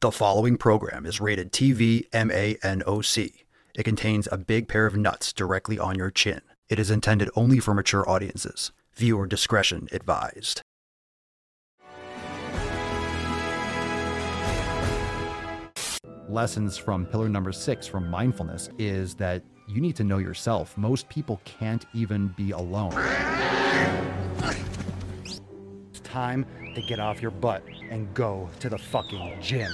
The following program is rated TV MANOC. It contains a big pair of nuts directly on your chin. It is intended only for mature audiences. Viewer discretion advised. Lessons from pillar number six from mindfulness is that you need to know yourself. Most people can't even be alone. It's time to get off your butt and go to the fucking gym.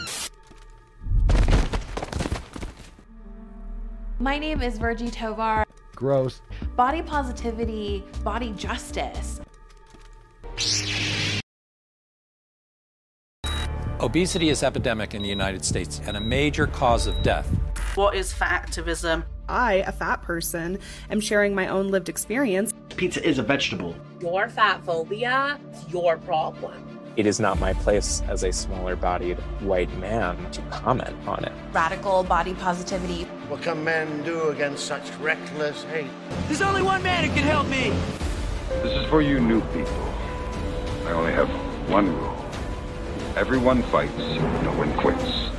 My name is Virgie Tovar. Gross. Body positivity, body justice. Obesity is epidemic in the United States and a major cause of death. What is fat activism? I, a fat person, am sharing my own lived experience. Pizza is a vegetable. Your fat phobia is your problem. It is not my place as a smaller bodied white man to comment on it. Radical body positivity. What can men do against such reckless hate? There's only one man who can help me. This is for you new people. I only have one rule. Everyone fights, no one quits.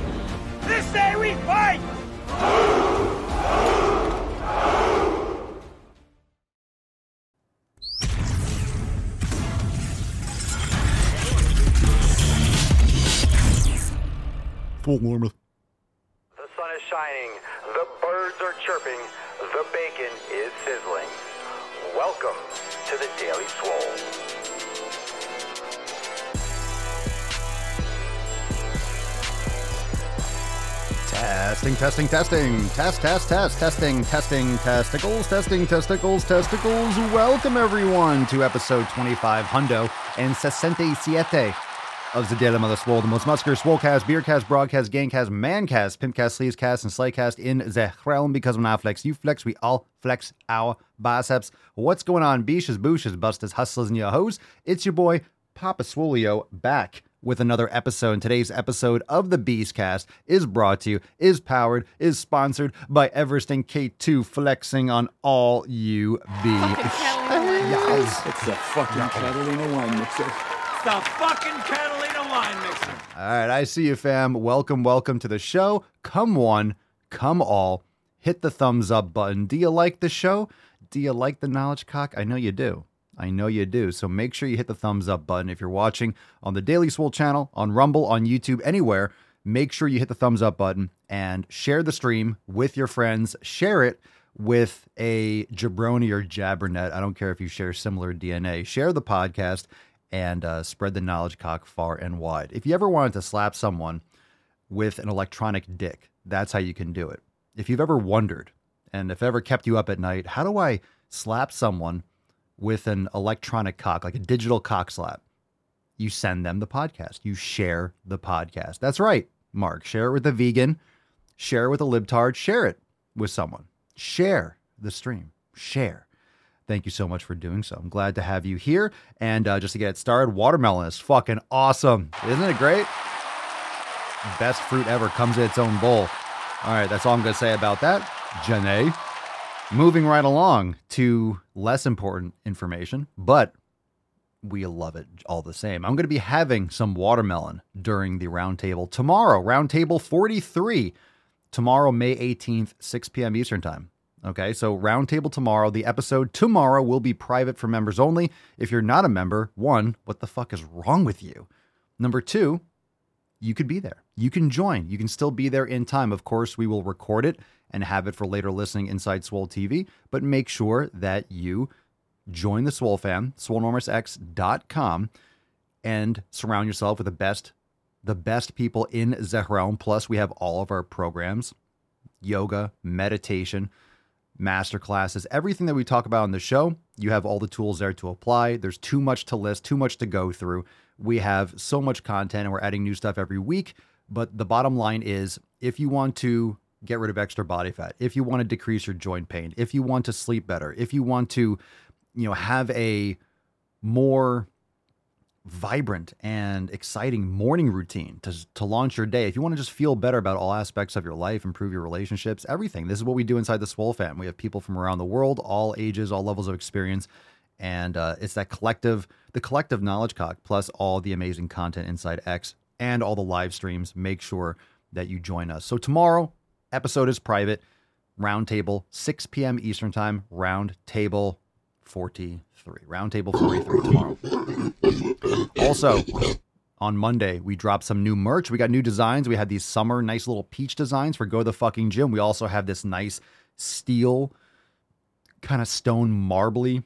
This day we fight! Full Norma. The sun is shining, the birds are chirping, the bacon is sizzling. Welcome to the Daily Swole. Testing, testing, testing. Test, test, test. Testing, testing, testicles. Testing, testicles, testicles. Welcome, everyone, to episode 25 Hundo and 67 of the Daily Mother Swole, the most muscular Swolecast, Beercast, Broadcast, Gangcast, Mancast, Pimpcast, Sleevescast, and Slaycast in the realm. Because when I flex, you flex, we all flex our biceps. What's going on, beaches, booshes, busters, hustlers, and your hoes? It's your boy, Papa Swolio, back with another episode. And today's episode of the Beastcast is brought to you, is powered, is sponsored by Everest and K2 flexing on all you B. Yes. It's the fucking Catalina wine mixer. It's the fucking Catalina wine mixer. All right, I see you, fam. Welcome, welcome to the show. Come one, come all. Hit the thumbs up button. Do you like the show? Do you like the knowledge cock? I know you do. I know you do. So make sure you hit the thumbs up button if you're watching on the Daily Swole channel, on Rumble, on YouTube, anywhere. Make sure you hit the thumbs up button and share the stream with your friends. Share it with a jabroni or jabbernet. I don't care if you share similar DNA. Share the podcast and uh, spread the knowledge cock far and wide. If you ever wanted to slap someone with an electronic dick, that's how you can do it. If you've ever wondered, and if ever kept you up at night, how do I slap someone with an electronic cock, like a digital cock slap? You send them the podcast. You share the podcast. That's right, Mark. Share it with a vegan, share it with a libtard, share it with someone. Share the stream. Share. Thank you so much for doing so. I'm glad to have you here. And uh, just to get it started, watermelon is fucking awesome. Isn't it great? Best fruit ever comes in its own bowl. All right, that's all I'm going to say about that. Janae. Moving right along to less important information, but we love it all the same. I'm going to be having some watermelon during the roundtable tomorrow, roundtable 43, tomorrow, May 18th, 6 p.m. Eastern Time. Okay, so roundtable tomorrow. The episode tomorrow will be private for members only. If you're not a member, one, what the fuck is wrong with you? Number two, you could be there. You can join. You can still be there in time. Of course, we will record it and have it for later listening inside Swole TV, but make sure that you join the Swole fam, swolenormousx.com, and surround yourself with the best the best people in the. Plus, we have all of our programs, yoga, meditation, master classes, everything that we talk about on the show. You have all the tools there to apply. There's too much to list, too much to go through. We have so much content and we're adding new stuff every week. But the bottom line is if you want to get rid of extra body fat, if you want to decrease your joint pain, if you want to sleep better, if you want to, you know, have a more vibrant and exciting morning routine to, to launch your day. If you want to just feel better about all aspects of your life, improve your relationships, everything. This is what we do inside the Swole Fam. We have people from around the world, all ages, all levels of experience. And uh, it's that collective, the collective knowledge cock plus all the amazing content inside X and all the live streams. Make sure that you join us. So tomorrow, episode is private. Roundtable, 6 p.m. Eastern Time. Roundtable 43. Roundtable 43 tomorrow. Also, on Monday, we dropped some new merch. We got new designs. We had these summer nice little peach designs for Go the Fucking Gym. We also have this nice steel, kind of stone marbly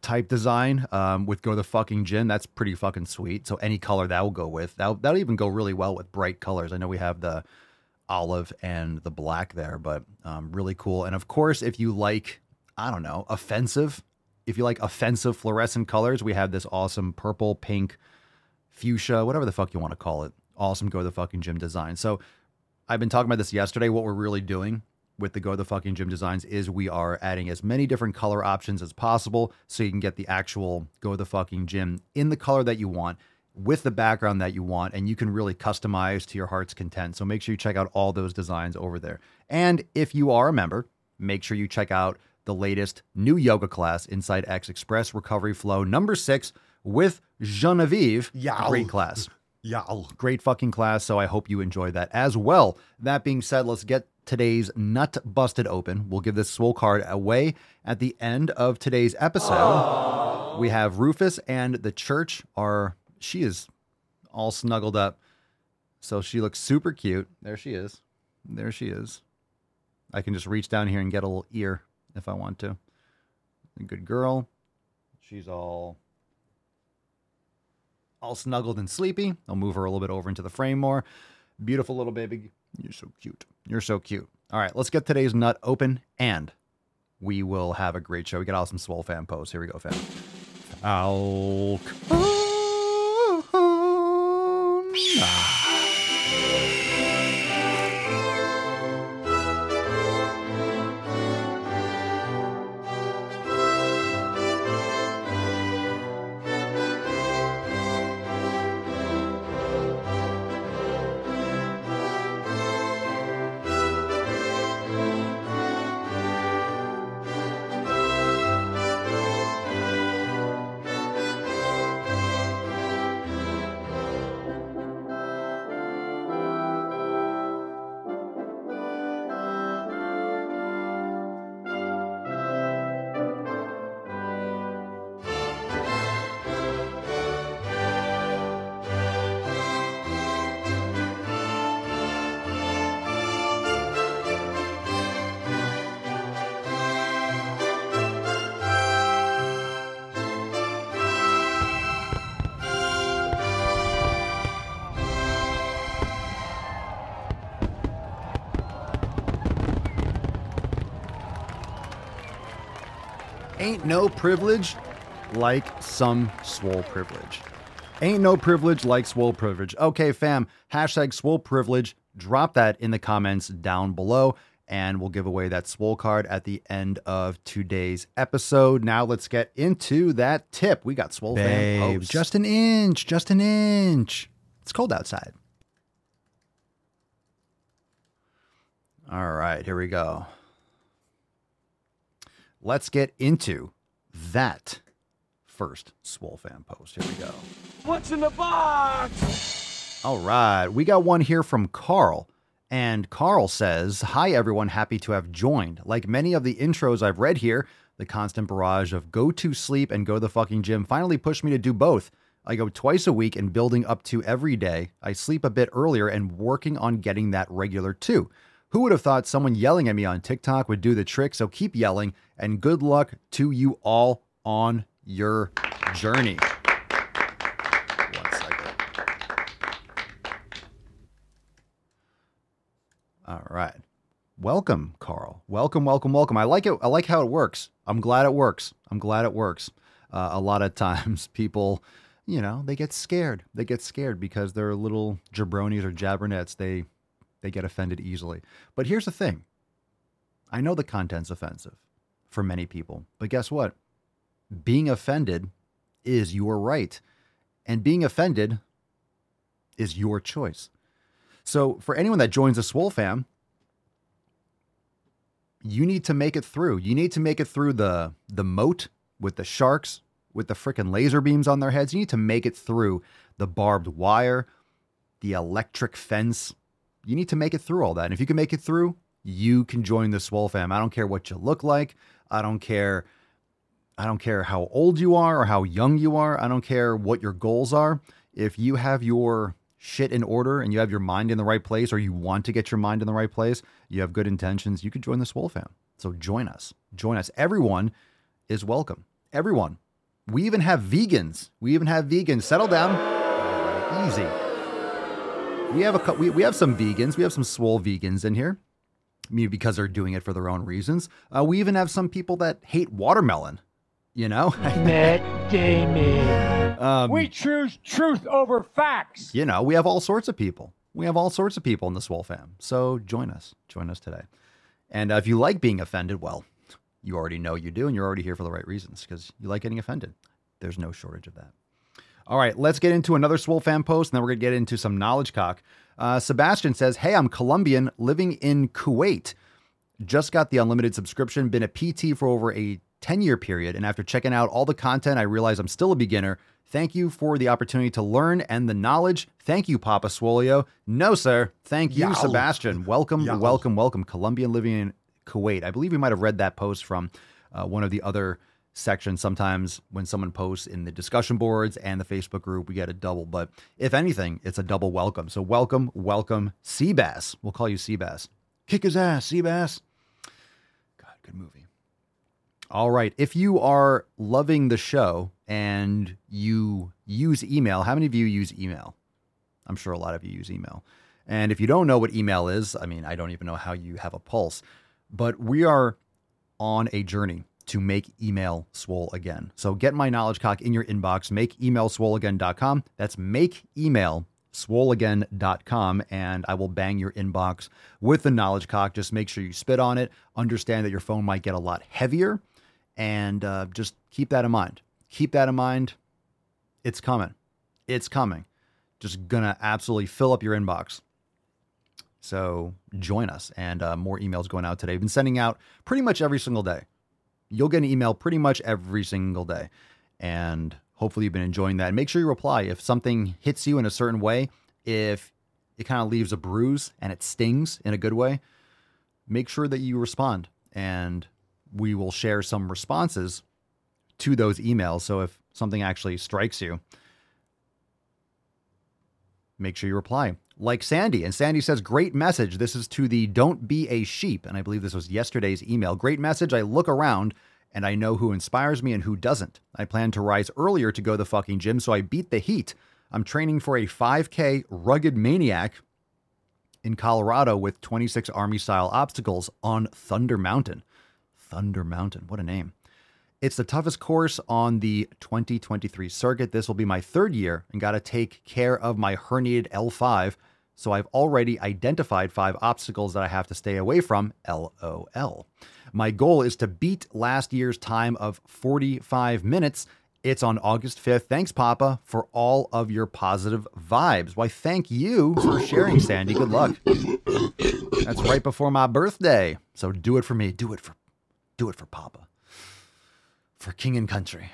type design um, with Go the Fucking Gym. That's pretty fucking sweet. So any color that will go with. That'll, that'll even go really well with bright colors. I know we have the olive and the black there, but um, really cool. And of course, if you like, I don't know, offensive, if you like offensive fluorescent colors, we have this awesome purple, pink, fuchsia, whatever the fuck you want to call it. Awesome Go to the Fucking Gym design. So I've been talking about this yesterday. What we're really doing with the Go to the Fucking Gym designs is we are adding as many different color options as possible so you can get the actual Go to the Fucking Gym in the color that you want with the background that you want and you can really customize to your heart's content. So make sure you check out all those designs over there. And if you are a member, make sure you check out the latest new yoga class inside X Express Recovery Flow number 6 with Genevieve. Yeah. Great class. Yeah. Great fucking class. So I hope you enjoy that as well. That being said, let's get today's nut busted open. We'll give this swole card away at the end of today's episode. We have Rufus and the church are she is all snuggled up. So she looks super cute. There she is. There she is. I can just reach down here and get a little ear if I want to. A good girl. She's all all snuggled and sleepy. I'll move her a little bit over into the frame more. Beautiful little baby. You're so cute. You're so cute. All right, let's get today's nut open and we will have a great show. We got awesome swole fan posts. Here we go, fam. Falk. Ain't no privilege like some swole privilege. Ain't no privilege like swole privilege. Okay, fam, hashtag swole privilege. Drop that in the comments down below, and we'll give away that swole card at the end of today's episode. Now let's get into that tip. We got swole oh, Babe, posts. just an inch, just an inch. It's cold outside. All right, here we go. Let's get into that first Swole fan post. Here we go. What's in the box? All right, we got one here from Carl. And Carl says, Hi, everyone. Happy to have joined. Like many of the intros I've read here, the constant barrage of go to sleep and go to the fucking gym finally pushed me to do both. I go twice a week and building up to every day. I sleep a bit earlier and working on getting that regular too. Who would have thought someone yelling at me on TikTok would do the trick? So keep yelling and good luck to you all on your journey. One second. All right. Welcome, Carl. Welcome, welcome, welcome. I like it. I like how it works. I'm glad it works. I'm glad it works. Uh, a lot of times people, you know, they get scared. They get scared because they're little jabronis or jabbernets. They they get offended easily. But here's the thing. I know the content's offensive for many people, but guess what? Being offended is your right. And being offended is your choice. So for anyone that joins the Swole fam, you need to make it through. You need to make it through the the moat with the sharks, with the freaking laser beams on their heads. You need to make it through the barbed wire, the electric fence. You need to make it through all that. And if you can make it through, you can join the Swole fam. I don't care what you look like. I don't care. I don't care how old you are or how young you are. I don't care what your goals are. If you have your shit in order and you have your mind in the right place or you want to get your mind in the right place, you have good intentions, you can join the Swole fam. So join us. Join us. Everyone is welcome. Everyone. We even have vegans. We even have vegans. Settle down. Easy. We have a we, we have some vegans. We have some swole vegans in here. Maybe because they're doing it for their own reasons. Uh, we even have some people that hate watermelon. You know, Matt Damon. Um, we choose truth over facts. You know, we have all sorts of people. We have all sorts of people in the Swole fam. So join us. Join us today. And uh, if you like being offended, well, you already know you do, and you're already here for the right reasons because you like getting offended. There's no shortage of that. All right, let's get into another Swole fan post, and then we're going to get into some knowledge cock. Uh, Sebastian says, Hey, I'm Colombian living in Kuwait. Just got the unlimited subscription, been a PT for over a 10 year period, and after checking out all the content, I realize I'm still a beginner. Thank you for the opportunity to learn and the knowledge. Thank you, Papa Swolio. No, sir. Thank you, Yow. Sebastian. Welcome, Yow. welcome, welcome. Colombian living in Kuwait. I believe we might have read that post from uh, one of the other sections. Sometimes when someone posts in the discussion boards and the Facebook group, we get a double. But if anything, it's a double welcome. So welcome, welcome, Seabass. We'll call you Seabass. Kick his ass, Seabass. God, good movie. All right. If you are loving the show and you use email, how many of you use email? I'm sure a lot of you use email. And if you don't know what email is, I mean, I don't even know how you have a pulse, but we are on a journey to make email swole again. So get my knowledge cock in your inbox, make email swoleagain.com. That's make email swoleagain.com and I will bang your inbox with the knowledge cock. Just make sure you spit on it. Understand that your phone might get a lot heavier and uh, just keep that in mind. Keep that in mind. It's coming. It's coming. Just gonna absolutely fill up your inbox. So join us, and uh, more emails going out today. I've been sending out pretty much every single day. You'll get an email pretty much every single day, and hopefully you've been enjoying that. make sure you reply if something hits you in a certain way. If it kind of leaves a bruise and it stings in a good way, make sure that you respond, and we will share some responses to those emails. So if something actually strikes you, make sure you reply. Like Sandy. And Sandy says, Great message. This is to the Don't Be a Sheep. And I believe this was yesterday's email. Great message. I look around and I know who inspires me and who doesn't. I plan to rise earlier to go to the fucking gym, so I beat the heat. I'm training for a 5K rugged maniac in Colorado with 26 Army style obstacles on Thunder Mountain. Thunder Mountain. What a name. It's the toughest course on the 2023 circuit. This will be my third year and got to take care of my herniated L5. So I've already identified five obstacles that I have to stay away from. LOL. My goal is to beat last year's time of 45 minutes. It's on August 5th. Thanks, Papa, for all of your positive vibes. Why, thank you for sharing, Sandy. Good luck. That's right before my birthday. So do it for me. Do it for do it for Papa. For king and country.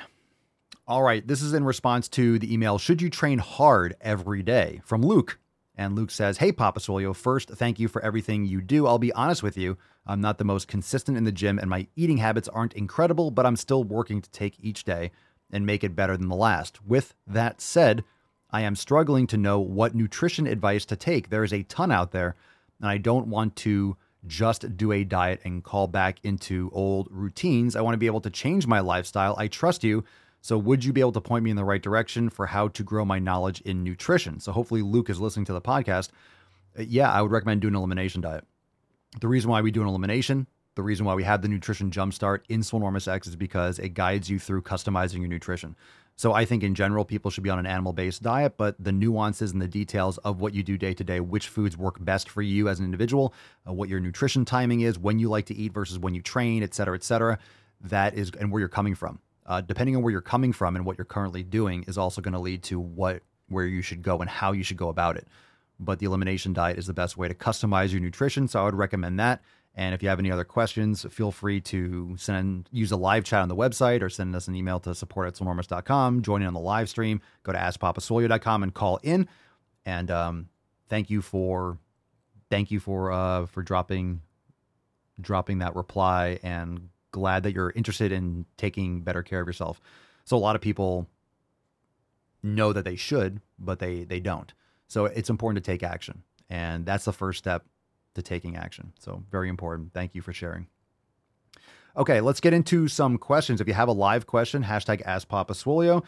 All right, this is in response to the email Should you train hard every day? from Luke. And Luke says, Hey, Papa Swolio, first, thank you for everything you do. I'll be honest with you, I'm not the most consistent in the gym, and my eating habits aren't incredible, but I'm still working to take each day and make it better than the last. With that said, I am struggling to know what nutrition advice to take. There is a ton out there, and I don't want to just do a diet and call back into old routines. I want to be able to change my lifestyle. I trust you. So, would you be able to point me in the right direction for how to grow my knowledge in nutrition? So, hopefully, Luke is listening to the podcast. Uh, Yeah, I would recommend doing an elimination diet. The reason why we do an elimination, the reason why we have the nutrition jumpstart in Swolenormous X is because it guides you through customizing your nutrition. So I think in general, people should be on an animal based diet, but the nuances and the details of what you do day to day, which foods work best for you as an individual, uh, what your nutrition timing is, when you like to eat versus when you train, et cetera, et cetera, that is, and where you're coming from. Uh, depending on where you're coming from and what you're currently doing is also going to lead to what where you should go and how you should go about it. But the elimination diet is the best way to customize your nutrition, so I would recommend that. And if you have any other questions, feel free to send use a live chat on the website or send us an email to support at swolenormous.com. Join in on the live stream. Go to askpapaswolio.com and call in. And um, thank you for thank you for uh for dropping dropping that reply and glad that you're interested in taking better care of yourself. So a lot of people know that they should, but they they don't. So it's important to take action, and that's the first step to taking action. So very important. Thank you for sharing. Okay, let's get into some questions. If you have a live question, hashtag Ask Papa Swolio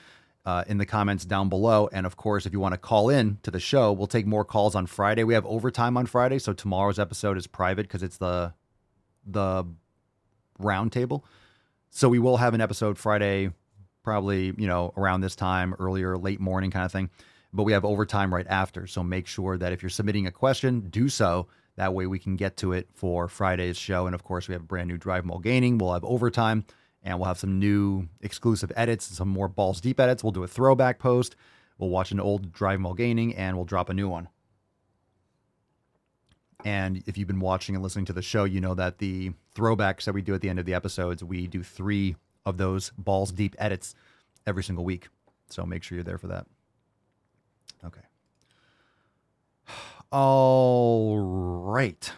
uh, in the comments down below. And of course, if you want to call in to the show, we'll take more calls on Friday. We have overtime on Friday, so tomorrow's episode is private because it's the the roundtable. So we will have an episode Friday, probably you know around this time, earlier, late morning kind of thing. But we have overtime right after. So make sure that if you're submitting a question, do so that way we can get to it for Friday's show. And of course, we have a brand new Drive Gaining. We'll have overtime and we'll have some new exclusive edits, and some more balls deep edits. We'll do a throwback post. We'll watch an old Drive Gaining and we'll drop a new one. And if you've been watching and listening to the show, you know that the throwbacks that we do at the end of the episodes, we do three of those balls deep edits every single week. So make sure you're there for that. Okay. All right.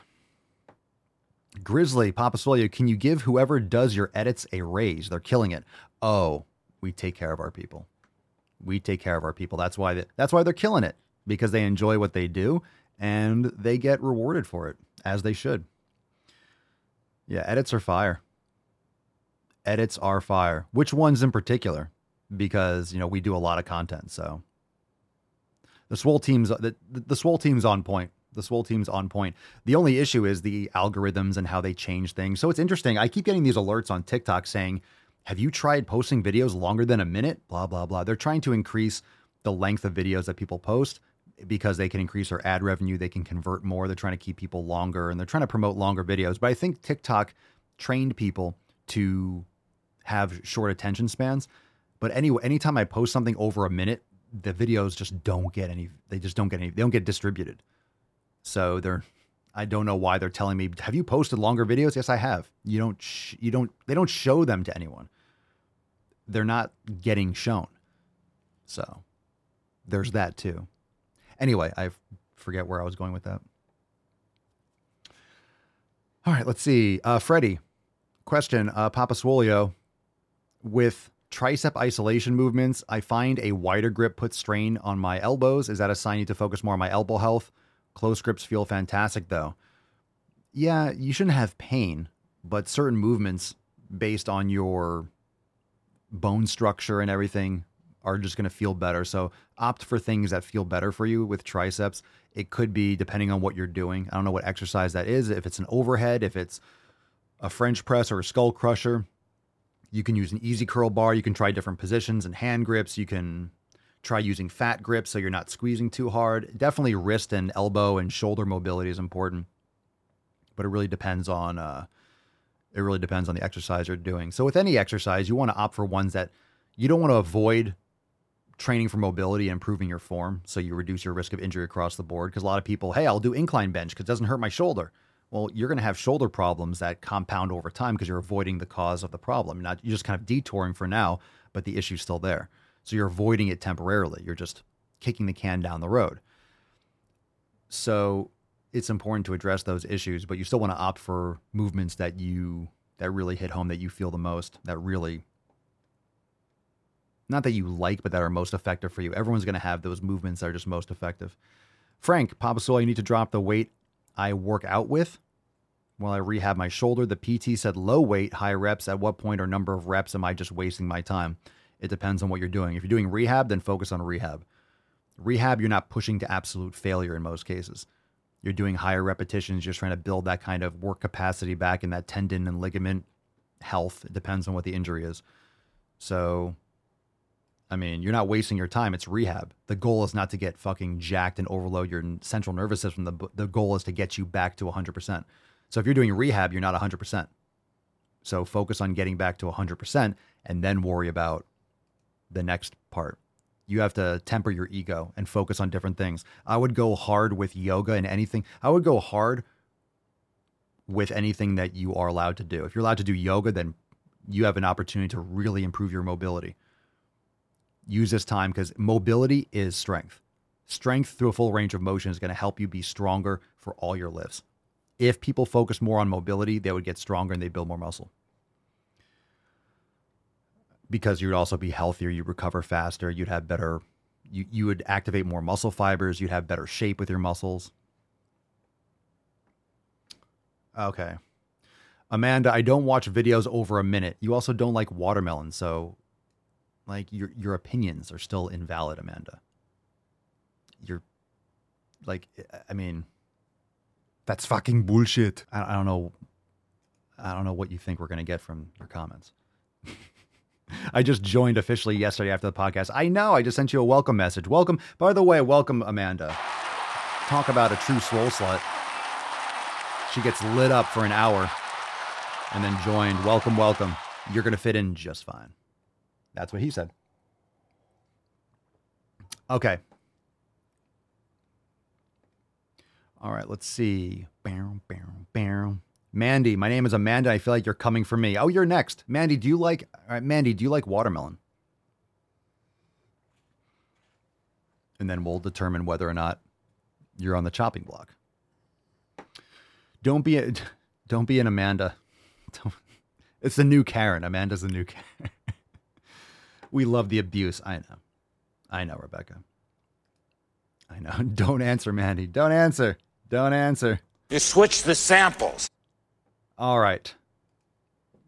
Grizzly, Papa Swolio, can you give whoever does your edits a raise? They're killing it. Oh, we take care of our people. We take care of our people. That's why they, that's why they're killing it because they enjoy what they do and they get rewarded for it as they should. Yeah, edits are fire. Edits are fire. Which ones in particular? Because, you know, we do a lot of content, so the Swole team's the, the Swole team's on point. The Swole team's on point. The only issue is the algorithms and how they change things. So it's interesting. I keep getting these alerts on TikTok saying, "Have you tried posting videos longer than a minute?" Blah blah blah. They're trying to increase the length of videos that people post because they can increase their ad revenue, they can convert more. They're trying to keep people longer and they're trying to promote longer videos. But I think TikTok trained people to have short attention spans. But anyway, anytime I post something over a minute, the videos just don't get any they just don't get any they don't get distributed. So they're i don't know why they're telling me have you posted longer videos? Yes i have. You don't sh- you don't they don't show them to anyone. They're not getting shown. So there's that too. Anyway i forget where i was going with that. All right let's see. Uh freddie question uh papa swolio with tricep isolation movements, I find a wider grip puts strain on my elbows. Is that a sign you need to focus more on my elbow health? Close grips feel fantastic though. Yeah, you shouldn't have pain, but certain movements based on your bone structure and everything are just going to feel better. So opt for things that feel better for you with triceps. It could be depending on what you're doing. I don't know what exercise that is. If it's an overhead, if it's a French press or a skull crusher, you can use an easy curl bar. You can try different positions and hand grips. You can try using fat grips so you're not squeezing too hard. Definitely wrist and elbow and shoulder mobility is important, but it really depends on uh, it really depends on the exercise you're doing. So with any exercise, you want to opt for ones that you don't want to avoid training for mobility and improving your form so you reduce your risk of injury across the board because a lot of people hey i'll do incline bench because it doesn't hurt my shoulder well, you're going to have shoulder problems that compound over time because you're avoiding the cause of the problem. Not you're just kind of detouring for now, but the issue's still there. So you're avoiding it temporarily. You're just kicking the can down the road. So it's important to address those issues, but you still want to opt for movements that you that really hit home, that you feel the most, that really not that you like, but that are most effective for you. Everyone's going to have those movements that are just most effective. Frank, Papa Soul, you need to drop the weight I work out with while I rehab my shoulder. The PT said low weight, high reps. At what point or number of reps am I just wasting my time? It depends on what you're doing. If you're doing rehab, then focus on rehab. Rehab, you're not pushing to absolute failure in most cases. You're doing higher repetitions, just trying to build that kind of work capacity back in that tendon and ligament health. It depends on what the injury is. So I mean, you're not wasting your time. It's rehab. The goal is not to get fucking jacked and overload your central nervous system. The, the goal is to get you back to 100%. So if you're doing rehab, you're not 100%. So focus on getting back to 100% and then worry about the next part. You have to temper your ego and focus on different things. I would go hard with yoga and anything. I would go hard with anything that you are allowed to do. If you're allowed to do yoga, then you have an opportunity to really improve your mobility use this time because mobility is strength. Strength through a full range of motion is going to help you be stronger for all your lifts. If people focus more on mobility, they would get stronger and they build more muscle. Because you'd also be healthier, you'd recover faster, you'd have better, you, you would activate more muscle fibers, you'd have better shape with your muscles. Okay. Amanda, I don't watch videos over a minute. You also don't like watermelon, so like your your opinions are still invalid, Amanda. You're like I mean that's fucking bullshit. I, I don't know I don't know what you think we're going to get from your comments. I just joined officially yesterday after the podcast. I know. I just sent you a welcome message. Welcome. By the way, welcome Amanda. Talk about a true swole slut. She gets lit up for an hour and then joined. Welcome, welcome. You're going to fit in just fine. That's what he said. Okay. All right, let's see. Bam, bam, bam. Mandy, my name is Amanda. I feel like you're coming for me. Oh, you're next. Mandy, do you like all right, Mandy, do you like watermelon? And then we'll determine whether or not you're on the chopping block. Don't be a, don't be an Amanda. Don't, it's the new Karen. Amanda's the new Karen. We love the abuse. I know. I know, Rebecca. I know. Don't answer, Mandy. Don't answer. Don't answer. You switch the samples. All right.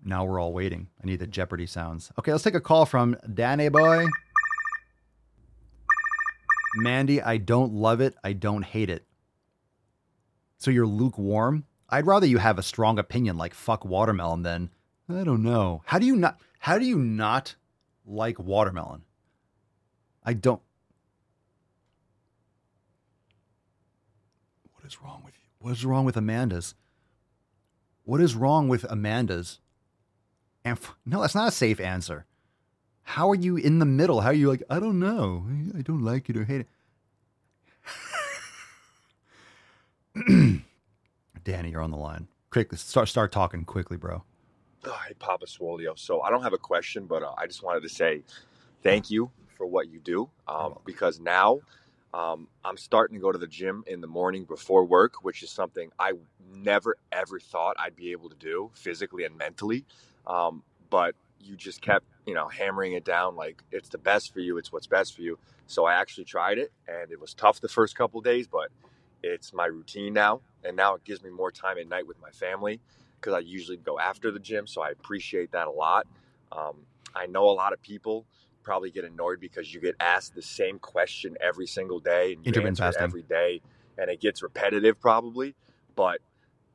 Now we're all waiting. I need the Jeopardy sounds. Okay, let's take a call from Danny Boy. Mandy, I don't love it. I don't hate it. So you're lukewarm? I'd rather you have a strong opinion like fuck watermelon than I don't know. How do you not how do you not like watermelon? I don't What is wrong with you? What is wrong with Amanda's? What is wrong with Amanda's? And f- no, that's not a safe answer. How are you in the middle? How are you like, I don't know. I don't like it or hate it. Danny, you're on the line. Quick, start start talking quickly, bro. Oh, hey, Papa Swolio. So I don't have a question, but uh, I just wanted to say thank you for what you do um, because now um, I'm starting to go to the gym in the morning before work, which is something I never ever thought I'd be able to do physically and mentally. Um, but you just kept, you know, hammering it down like it's the best for you, it's what's best for you. So I actually tried it, and it was tough the first couple days, but it's my routine now, and now it gives me more time at night with my family because I usually go after the gym. So I appreciate that a lot. Um, I know a lot of people probably get annoyed because you get asked the same question every single day and you Intermittent answer fasting. every day, and it gets repetitive probably. But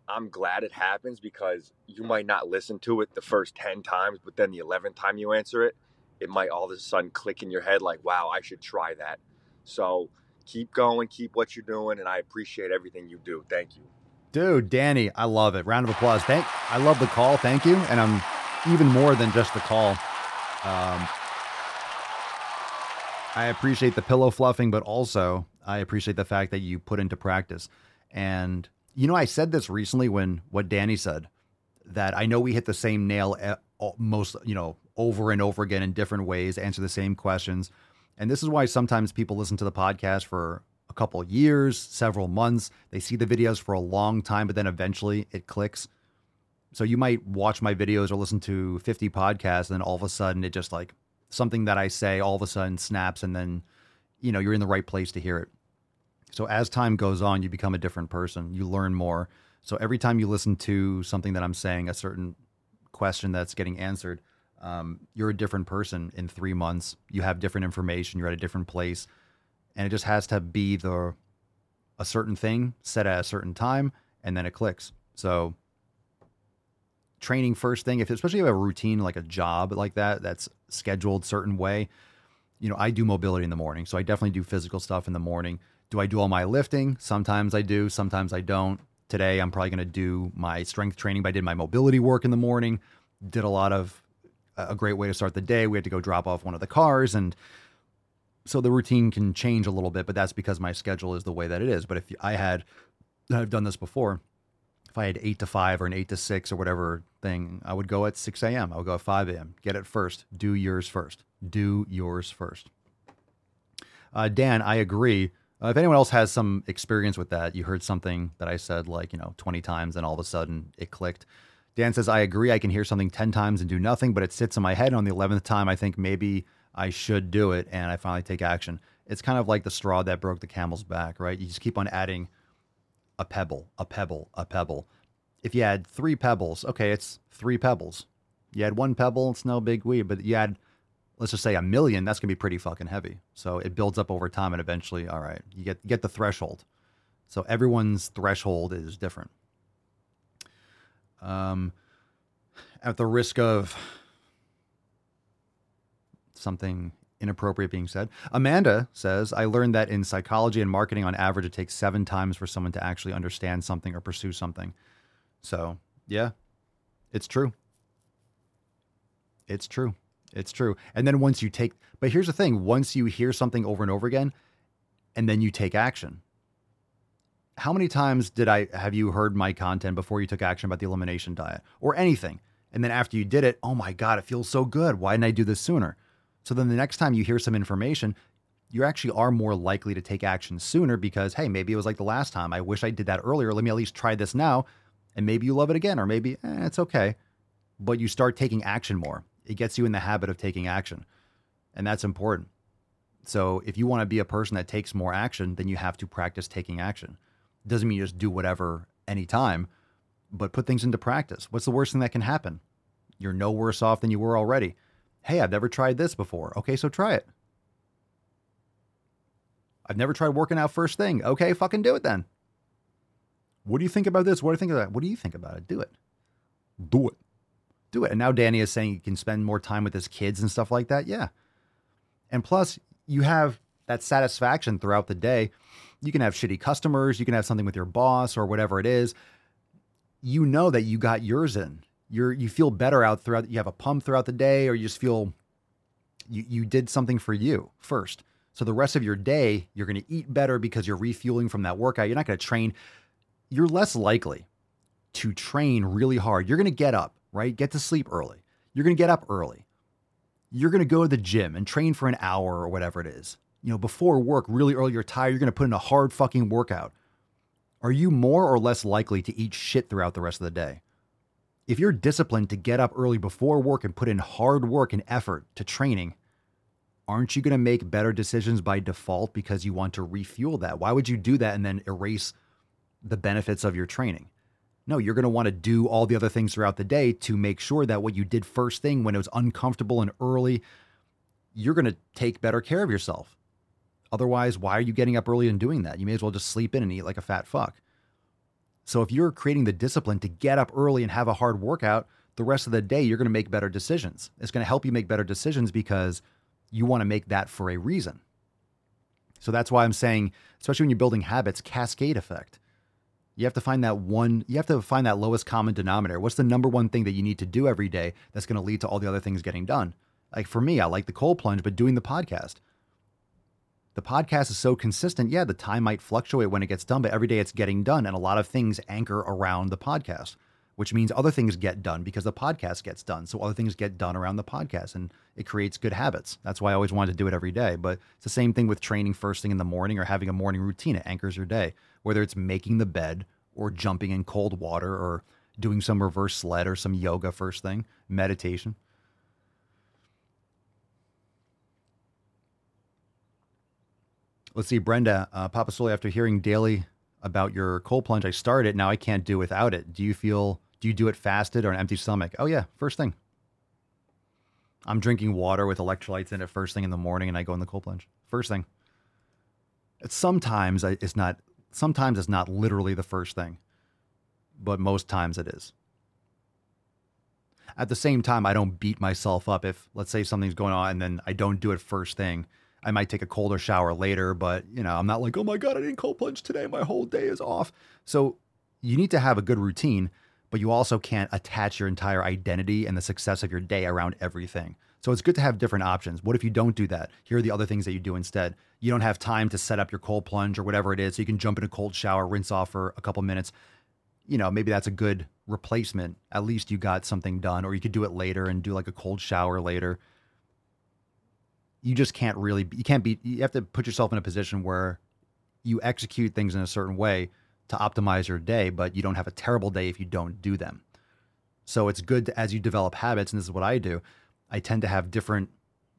I'm glad it happens because you might not listen to it the first 10 times, but then the 11th time you answer it, it might all of a sudden click in your head like, wow, I should try that. So keep going, keep what you're doing, and I appreciate everything you do. Thank you. Dude, Danny, I love it. Round of applause. Thank I love the call. Thank you. And I'm even more than just the call. Um, I appreciate the pillow fluffing, but also I appreciate the fact that you put into practice. And you know, I said this recently when what Danny said that I know we hit the same nail most, you know, over and over again in different ways, answer the same questions. And this is why sometimes people listen to the podcast for couple years, several months. They see the videos for a long time, but then eventually it clicks. So you might watch my videos or listen to 50 podcasts, and then all of a sudden it just like something that I say all of a sudden snaps, and then you know you're in the right place to hear it. So as time goes on, you become a different person. You learn more. So every time you listen to something that I'm saying, a certain question that's getting answered, um, you're a different person in three months. You have different information. You're at a different place, and it just has to be the a certain thing set at a certain time, and then it clicks. So training first thing, if especially if you have a routine like a job like that that's scheduled certain way, you know, I do mobility in the morning. So I definitely do physical stuff in the morning. Do I do all my lifting? Sometimes I do, sometimes I don't. Today I'm probably going to do my strength training, but I did my mobility work in the morning. Did a lot of a great way to start the day. We had to go drop off one of the cars and so the routine can change a little bit, but that's because my schedule is the way that it is. But if I had I've done this before, if I had eight to five or an eight to six or whatever thing, I would go at 6 a.m. I would go at 5 a.m. Get it first. Do yours first. Do yours first. Uh, Dan, I agree. Uh, if anyone else has some experience with that, you heard something that I said like, you know, 20 times and all of a sudden it clicked. Dan says, I agree. I can hear something 10 times and do nothing, but it sits in my head. On the 11th time, I think maybe I should do it. And I finally take action. It's kind of like the straw that broke the camel's back, right? You just keep on adding a pebble, a pebble, a pebble. If you add three pebbles, okay, it's three pebbles. You add one pebble, it's no big weed, but you add let's just say a million, that's gonna be pretty fucking heavy. So it builds up over time, and eventually, all right, you get you get the threshold. So everyone's threshold is different. Um, at the risk of something inappropriate being said, Amanda says, I learned that in psychology and marketing, on average, it takes seven times for someone to actually understand something or pursue something. So, yeah, it's true. It's true. It's true. And then once you take, but here's the thing once you hear something over and over again, and then you take action. How many times did I have you heard my content before you took action about the elimination diet or anything? And then after you did it, oh my God, it feels so good. Why didn't I do this sooner? So then the next time you hear some information, you actually are more likely to take action sooner because, hey, maybe it was like the last time. I wish I did that earlier. Let me at least try this now. And maybe you love it again, or maybe eh, it's okay. But you start taking action more it gets you in the habit of taking action. And that's important. So if you want to be a person that takes more action, then you have to practice taking action. It doesn't mean you just do whatever anytime, but put things into practice. What's the worst thing that can happen? You're no worse off than you were already. Hey, I've never tried this before. Okay, so try it. I've never tried working out first thing. Okay, fucking do it then. What do you think about this? What do you think of that? What do you think about it? Do it. Do it do it. And now Danny is saying he can spend more time with his kids and stuff like that. Yeah. And plus, you have that satisfaction throughout the day. You can have shitty customers, you can have something with your boss or whatever it is. You know that you got yours in. You're you feel better out throughout you have a pump throughout the day or you just feel you you did something for you first. So the rest of your day, you're going to eat better because you're refueling from that workout. You're not going to train. You're less likely to train really hard. You're going to get up right? Get to sleep early. You're going to get up early. You're going to go to the gym and train for an hour or whatever it is. You know, before work, really early, you're tired, you're going to put in a hard fucking workout. Are you more or less likely to eat shit throughout the rest of the day? If you're disciplined to get up early before work and put in hard work and effort to training, aren't you going to make better decisions by default because you want to refuel that? Why would you do that and then erase the benefits of your training? No, you're going to want to do all the other things throughout the day to make sure that what you did first thing when it was uncomfortable and early, you're going to take better care of yourself. Otherwise, why are you getting up early and doing that? You may as well just sleep in and eat like a fat fuck. So if you're creating the discipline to get up early and have a hard workout, the rest of the day you're going to make better decisions. It's going to help you make better decisions because you want to make that for a reason. So that's why I'm saying, especially when you're building habits, cascade effect. You have to find that one, you have to find that lowest common denominator. What's the number one thing that you need to do every day that's going to lead to all the other things getting done? Like for me, I like the cold plunge, but doing the podcast. The podcast is so consistent. Yeah, the time might fluctuate when it gets done, but every day it's getting done. And a lot of things anchor around the podcast, which means other things get done because the podcast gets done. So other things get done around the podcast and it creates good habits. That's why I always wanted to do it every day. But it's the same thing with training first thing in the morning or having a morning routine. It anchors your day whether it's making the bed or jumping in cold water or doing some reverse sled or some yoga first thing, meditation. Let's see, Brenda, uh, Papa Swolio, after hearing daily about your cold plunge, I started. Now I can't do without it. Do you feel, do you do it fasted or an empty stomach? Oh, yeah, first thing. I'm drinking water with electrolytes in it first thing in the morning and I go in the cold plunge. First thing. It's sometimes it's not sometimes it's not literally the first thing, but most times it is. At the same time, I don't beat myself up if, let's say, something's going on and then I don't do it first thing. I might take a colder shower later, but you know, I'm not like, oh my God, I didn't cold plunge today. My whole day is off. So you need to have a good routine, but you also can't attach your entire identity and the success of your day around everything. So it's good to have different options. What if you don't do that? Here are the other things that you do instead. You don't have time to set up your cold plunge or whatever it is. So you can jump in a cold shower, rinse off for a couple minutes. You know, maybe that's a good replacement. At least you got something done, or you could do it later and do like a cold shower later. You just can't really, you can't be, you have to put yourself in a position where you execute things in a certain way to optimize your day, but you don't have a terrible day if you don't do them. So it's good to, as you develop habits, and this is what I do, I tend to have different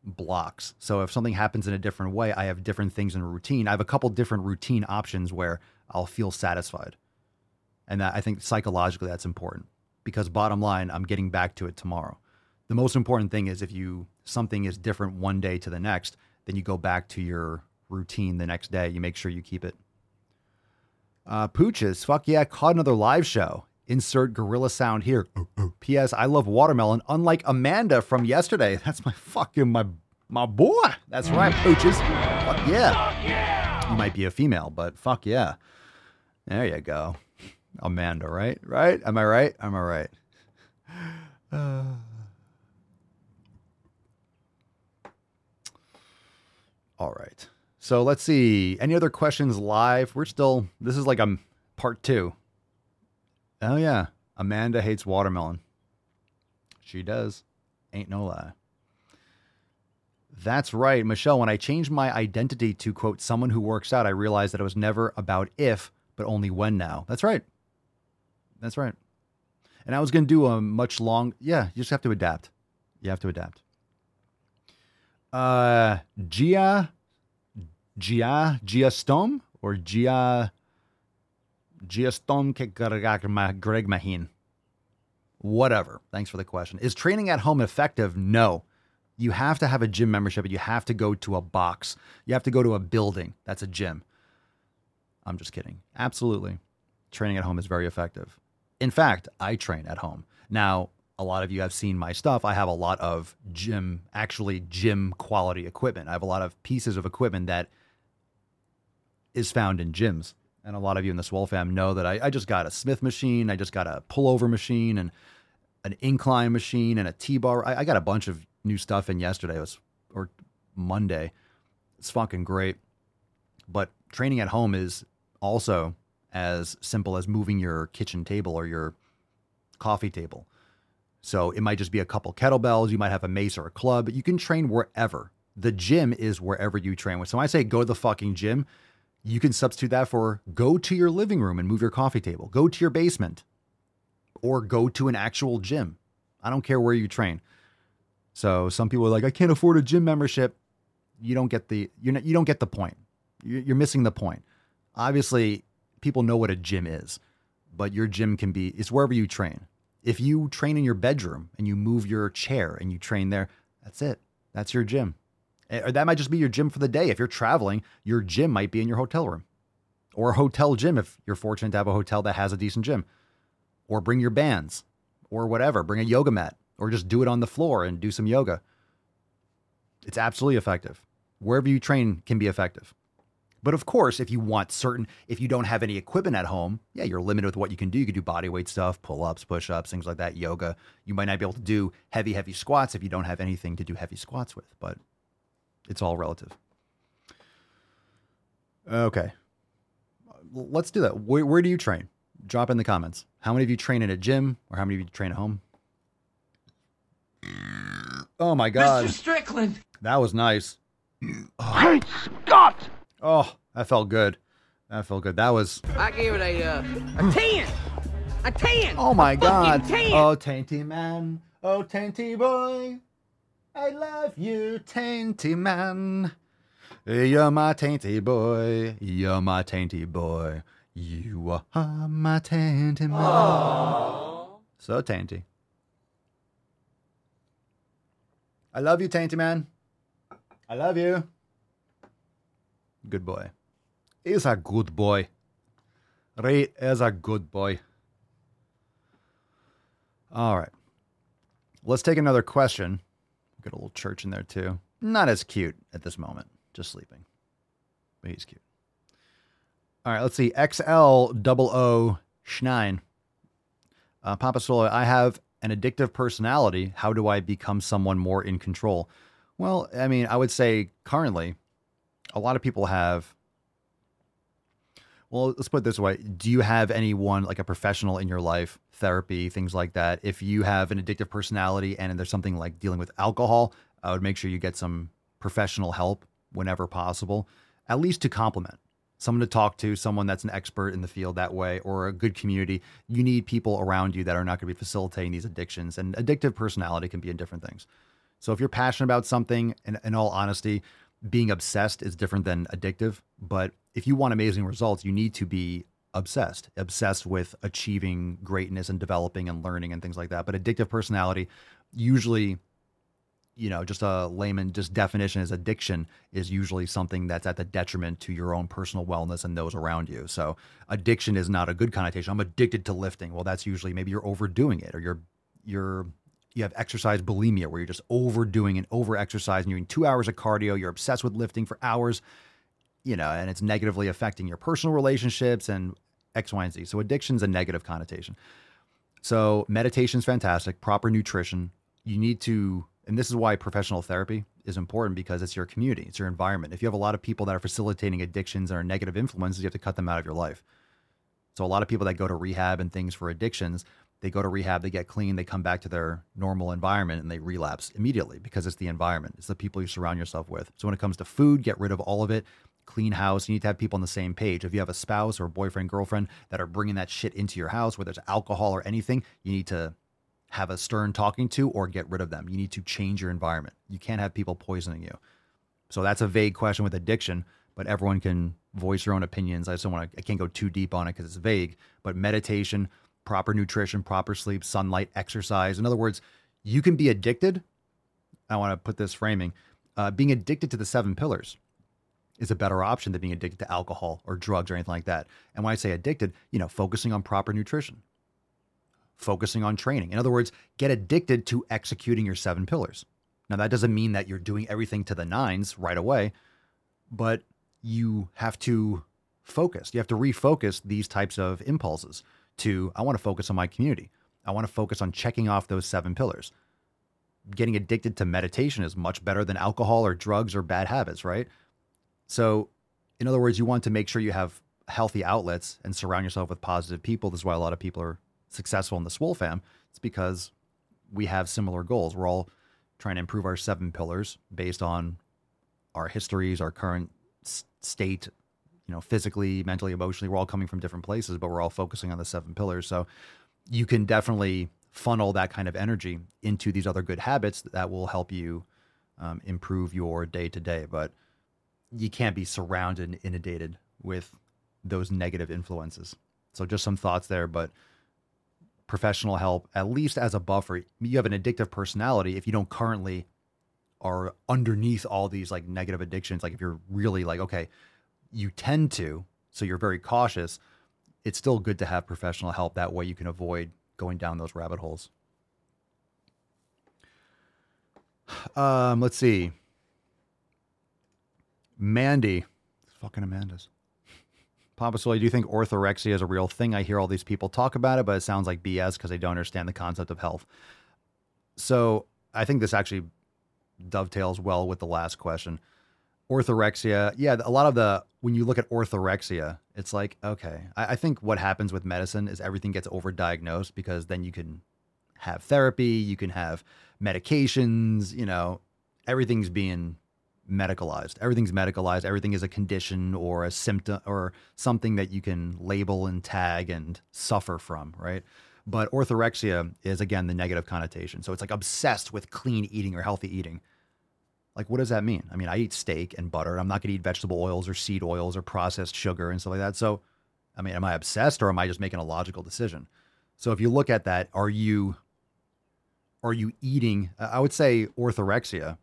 blocks. So if something happens in a different way, I have different things in a routine. I have a couple different routine options where I'll feel satisfied. And that I think psychologically that's important because bottom line, I'm getting back to it tomorrow. The most important thing is if you something is different one day to the next, then you go back to your routine the next day. You make sure you keep it. Uh, Pooches, fuck yeah, caught another live show. Insert gorilla sound here. P.S. I love watermelon, unlike Amanda from yesterday. That's my fucking my my boy. That's right, Pooches. Fuck yeah. You might be a female, but fuck yeah. There you go. Amanda, right? Right? Am I right? Am I right? Uh... All right. So let's see. Any other questions live? We're still, this is like a part two. Oh, yeah. Amanda hates watermelon. She does. Ain't no lie. That's right. Michelle, when I changed my identity to, quote, someone who works out, I realized that it was never about if, but only when now. That's right. That's right. And I was going to do a much long, yeah, you just have to adapt. You have to adapt. Uh, Gia, Gia, Gia Stom or Gia, Gia Stom Greg Mahin. Whatever. Thanks for the question. Is training at home effective? No. You have to have a gym membership you have to go to a box. You have to go to a building. That's a gym. I'm just kidding. Absolutely. Training at home is very effective. In fact, I train at home. Now, a lot of you have seen my stuff. I have a lot of gym, actually gym quality equipment. I have a lot of pieces of equipment that is found in gyms. And a lot of you in the Swole fam know that I, I just got a Smith machine, I just got a pullover machine, and an incline machine, and a T bar. I, I got a bunch of new stuff in yesterday. It was or Monday. It's fucking great. But training at home is also as simple as moving your kitchen table or your coffee table. So it might just be a couple kettlebells. You might have a mace or a club. You can train wherever. The gym is wherever you train. With. So when I say go to the fucking gym, you can substitute that for go to your living room and move your coffee table, go to your basement, or go to an actual gym. I don't care where you train. So some people are like, I can't afford a gym membership. You don't get the you're not, you don't get the point. You're missing the point. Obviously, people know what a gym is, but your gym can be it's wherever you train. If you train in your bedroom and you move your chair and you train there, that's it. That's your gym. Or that might just be your gym for the day. If you're traveling, your gym might be in your hotel room or a hotel gym if you're fortunate to have a hotel that has a decent gym. Or bring your bands or whatever, bring a yoga mat or just do it on the floor and do some yoga. It's absolutely effective. Wherever you train can be effective. But of course, if you want certain, if you don't have any equipment at home, yeah, you're limited with what you can do. You can do body weight stuff, pull ups, push ups, things like that, yoga. You might not be able to do heavy, heavy squats if you don't have anything to do heavy squats with, but it's all relative. Okay. Let's do that. Where, where do you train? Drop in the comments. How many of you train in a gym or how many of you train at home? Oh my God. Mr. Strickland. That was nice. Great Scott! Oh, that felt good. That felt good. That was. I gave it a uh, a ten. A ten. Oh my God. 10. Oh, tainty man. Oh, tainty boy. I love you, tainty man. You're my tainty boy. You're my tainty boy. You are my tainty man. Aww. So tainty. I love you, tainty man. I love you. Good boy. He's a good boy. Ray is a good boy. All right. Let's take another question. Got a little church in there too. Not as cute at this moment, just sleeping. But he's cute. All right, let's see. XL 00 Schnein. Uh, Papa Solo, I have an addictive personality. How do I become someone more in control? Well, I mean, I would say currently, a lot of people have. Well, let's put it this way. Do you have anyone like a professional in your life, therapy, things like that? If you have an addictive personality and there's something like dealing with alcohol, I would make sure you get some professional help whenever possible, at least to complement. someone to talk to, someone that's an expert in the field that way, or a good community. You need people around you that are not going to be facilitating these addictions. And addictive personality can be in different things. So if you're passionate about something, in, in all honesty, being obsessed is different than addictive. But if you want amazing results, you need to be obsessed, obsessed with achieving greatness and developing and learning and things like that. But addictive personality usually you know, just a layman just definition is addiction is usually something that's at the detriment to your own personal wellness and those around you. So addiction is not a good connotation. I'm addicted to lifting. Well, that's usually maybe you're overdoing it or you're you're you have exercise bulimia where you're just overdoing and over exercising. You're doing two hours of cardio. You're obsessed with lifting for hours, you know, and it's negatively affecting your personal relationships and X, Y, and Z. So addiction's a negative connotation. So meditation's fantastic. Proper nutrition. You need to and this is why professional therapy is important because it's your community, it's your environment. If you have a lot of people that are facilitating addictions and are negative influences, you have to cut them out of your life. So a lot of people that go to rehab and things for addictions, they go to rehab, they get clean, they come back to their normal environment and they relapse immediately because it's the environment. It's the people you surround yourself with. So when it comes to food, get rid of all of it. Clean house. You need to have people on the same page. If you have a spouse or boyfriend, girlfriend that are bringing that shit into your house, whether it's alcohol or anything, you need to have a stern talking to or get rid of them. You need to change your environment. You can't have people poisoning you. So that's a vague question with addiction, but everyone can voice their own opinions. I just don't want to, I can't go too deep on it because it's vague, but meditation, proper nutrition, proper sleep, sunlight, exercise. In other words, you can be addicted. I want to put this framing uh, being addicted to the seven pillars is a better option than being addicted to alcohol or drugs or anything like that. And when I say addicted, you know, focusing on proper nutrition, focusing on training. In other words, get addicted to executing your seven pillars. Now, that doesn't mean that you're doing everything to the nines right away, but you have to focus. You have to refocus these types of impulses to, I want to focus on my community. I want to focus on checking off those seven pillars. Getting addicted to meditation is much better than alcohol or drugs or bad habits, right? So, in other words, you want to make sure you have healthy outlets and surround yourself with positive people. This is why a lot of people are successful in the Swole fam, it's because we have similar goals. We're all trying to improve our seven pillars based on our histories, our current state, you know, physically, mentally, emotionally. We're all coming from different places, but we're all focusing on the seven pillars. So you can definitely funnel that kind of energy into these other good habits that will help you um, improve your day to day. But you can't be surrounded and inundated with those negative influences. So just some thoughts there, but professional help, at least as a buffer. You have an addictive personality if you don't currently are underneath all these like negative addictions. Like if you're really like, okay, you tend to, so you're very cautious, it's still good to have professional help. That way you can avoid going down those rabbit holes. Um, let's see. Mandy, fucking Amanda's. Papa Swole, do you think orthorexia is a real thing? I hear all these people talk about it, but it sounds like BS because they don't understand the concept of health. So I think this actually dovetails well with the last question. Orthorexia, yeah, a lot of the when you look at orthorexia, it's like okay. I, I think what happens with medicine is everything gets overdiagnosed because then you can have therapy, you can have medications, you know, everything's being medicalized. Everything's medicalized. Everything is a condition or a symptom or something that you can label and tag and suffer from, right? But orthorexia is again the negative connotation. So it's like obsessed with clean eating or healthy eating. Like, what does that mean? I mean, I eat steak and butter. And I'm not going to eat vegetable oils or seed oils or processed sugar and stuff like that. So, I mean, am I obsessed or am I just making a logical decision? So, if you look at that, are you are you eating? I would say orthorexia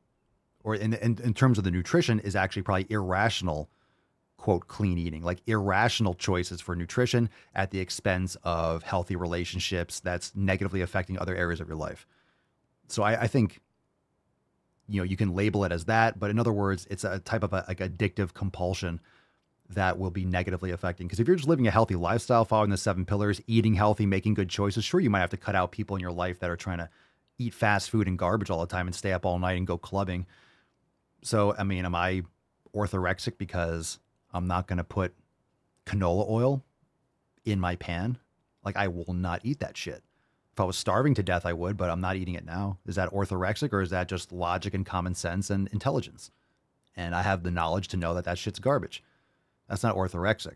or in, in, in terms of the nutrition, is actually probably irrational, quote, clean eating, like irrational choices for nutrition at the expense of healthy relationships that's negatively affecting other areas of your life. So I, I think, you know, you can label it as that, but in other words, it's a type of a, like addictive compulsion that will be negatively affecting. Because if you're just living a healthy lifestyle, following the seven pillars, eating healthy, making good choices, sure, you might have to cut out people in your life that are trying to eat fast food and garbage all the time and stay up all night and go clubbing. So, I mean, am I orthorexic because I'm not going to put canola oil in my pan? Like, I will not eat that shit. If I was starving to death, I would, but I'm not eating it now. Is that orthorexic or is that just logic and common sense and intelligence? And I have the knowledge to know that that shit's garbage. That's not orthorexic.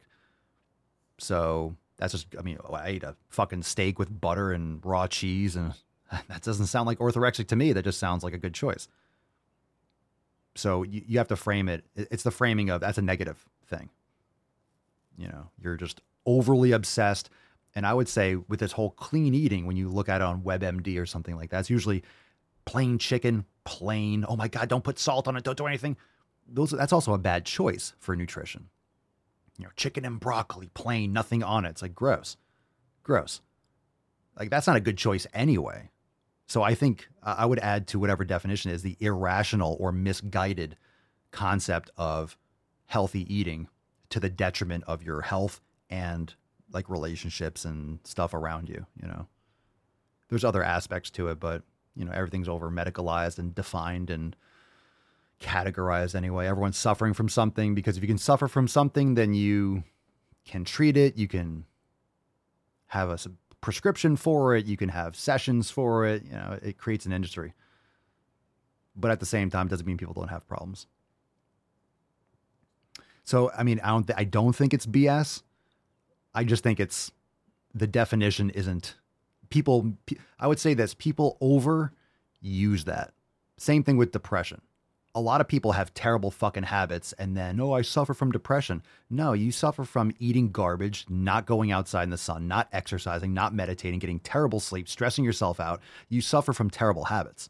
So that's just, I mean, oh, I ate a fucking steak with butter and raw cheese, and that doesn't sound like orthorexic to me. That just sounds like a good choice. So you, you have to frame it. It's the framing of that's a negative thing. You know, you're just overly obsessed. And I would say with this whole clean eating, when you look at it on WebMD or something like that, it's usually plain chicken, plain. Oh my God, don't put salt on it. Don't do anything. Those that's also a bad choice for nutrition. You know, chicken and broccoli, plain, nothing on it. It's like gross, gross. Like that's not a good choice anyway. So I think I would add to whatever definition is the irrational or misguided concept of healthy eating to the detriment of your health and like relationships and stuff around you, you know. There's other aspects to it, but you know, everything's over medicalized and defined and categorized anyway. Everyone's suffering from something because if you can suffer from something, then you can treat it, you can have a prescription for it, you can have sessions for it, you know, it creates an industry. But at the same time, it doesn't mean people don't have problems. So, I mean, I don't th- I don't think it's BS. I just think it's the definition isn't people I would say this people over use that. Same thing with depression. A lot of people have terrible fucking habits and then, oh, I suffer from depression. No, you suffer from eating garbage, not going outside in the sun, not exercising, not meditating, getting terrible sleep, stressing yourself out. You suffer from terrible habits.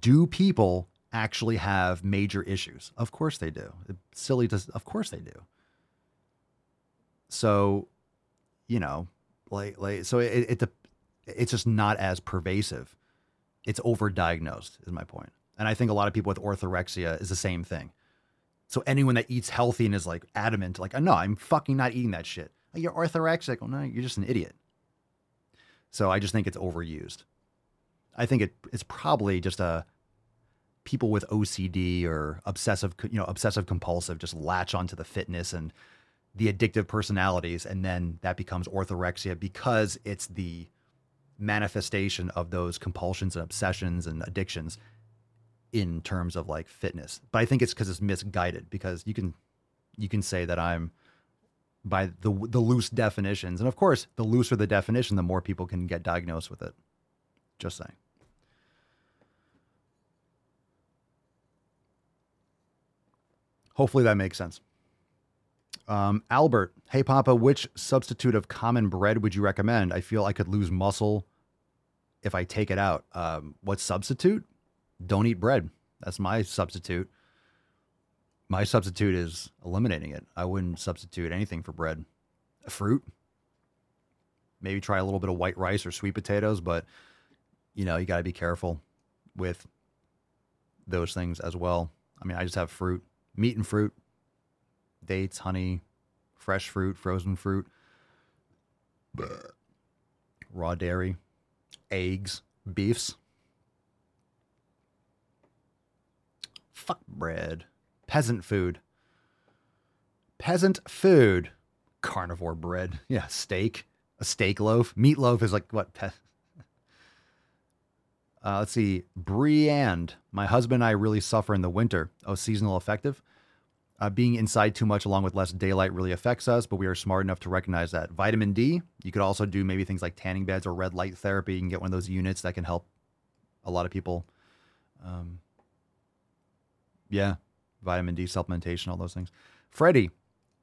Do people actually have major issues? Of course they do. It's silly to, of course they do. So, you know, like like so it, it it's just not as pervasive. It's overdiagnosed is my point. And I think a lot of people with orthorexia is the same thing. So anyone that eats healthy and is like adamant, like, oh, no, I'm fucking not eating that shit. Like, you're orthorexic. Well, no, you're just an idiot. So I just think it's overused. I think it it's probably just a people with OCD or obsessive, you know, obsessive compulsive just latch onto the fitness and the addictive personalities, and then that becomes orthorexia because it's the manifestation of those compulsions and obsessions and addictions in terms of like fitness. But I think it's because it's misguided because you can you can say that I'm by the the loose definitions, and of course, the looser the definition, the more people can get diagnosed with it. Just saying. Hopefully that makes sense. Um, Albert, hey Papa, which substitute of common bread would you recommend? I feel I could lose muscle if I take it out. Um, what substitute? Don't eat bread. That's my substitute. My substitute is eliminating it. I wouldn't substitute anything for bread. A Fruit. Maybe try a little bit of white rice or sweet potatoes, but you know, you got to be careful with those things as well. I mean, I just have fruit, meat and fruit, dates, honey, fresh fruit, frozen fruit, raw dairy, eggs, beefs. Fuck bread. Peasant food. Peasant food. Carnivore bread. Yeah, steak. A steak loaf. Meatloaf is like what? Pe- uh, let's see. Briand. My husband and I really suffer in the winter. Oh, seasonal affective. Uh, being inside too much along with less daylight really affects us, but we are smart enough to recognize that. Vitamin D, you could also do maybe things like tanning beds or red light therapy. You can get one of those units that can help a lot of people. Um, yeah, vitamin D supplementation, all those things. Freddie,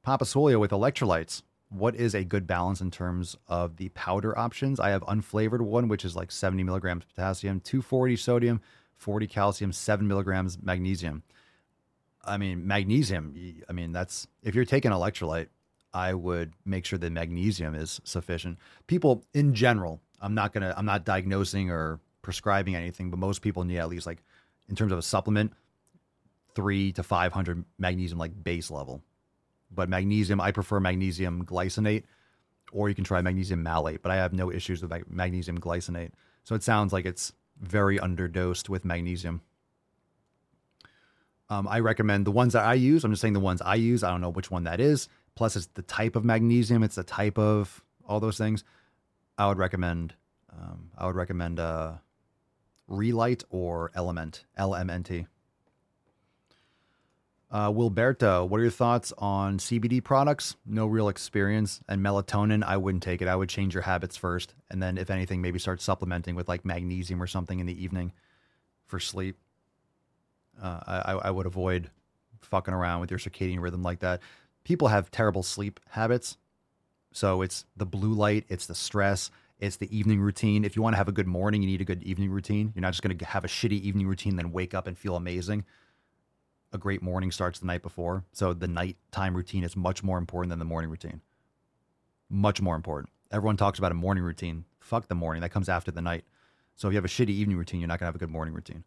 Papa Swolio with electrolytes. What is a good balance in terms of the powder options? I have unflavored one, which is like 70 milligrams potassium, 240 sodium, 40 calcium, 7 milligrams magnesium. I mean, magnesium, I mean, that's if you're taking electrolyte, I would make sure that magnesium is sufficient. People in general, I'm not going to, I'm not diagnosing or prescribing anything, but most people need at least like, in terms of a supplement, three to 500 magnesium, like base level. But magnesium, I prefer magnesium glycinate, or you can try magnesium malate, but I have no issues with magnesium glycinate. So it sounds like it's very underdosed with magnesium. Um, I recommend the ones that I use. I'm just saying the ones I use. I don't know which one that is. Plus, it's the type of magnesium. It's the type of all those things. I would recommend. Um, I would recommend uh, Re-Lyte or Element. LMNT. Uh, Wilberto, what are your thoughts on CBD products? No real experience. And melatonin, I wouldn't take it. I would change your habits first. And then, if anything, maybe start supplementing with like magnesium or something in the evening for sleep. Uh, I, I would avoid fucking around with your circadian rhythm like that. People have terrible sleep habits. So it's the blue light, it's the stress, it's the evening routine. If you want to have a good morning, you need a good evening routine. You're not just going to have a shitty evening routine, then wake up and feel amazing. A great morning starts the night before. So the nighttime routine is much more important than the morning routine. Much more important. Everyone talks about a morning routine. Fuck the morning. That comes after the night. So if you have a shitty evening routine, you're not going to have a good morning routine.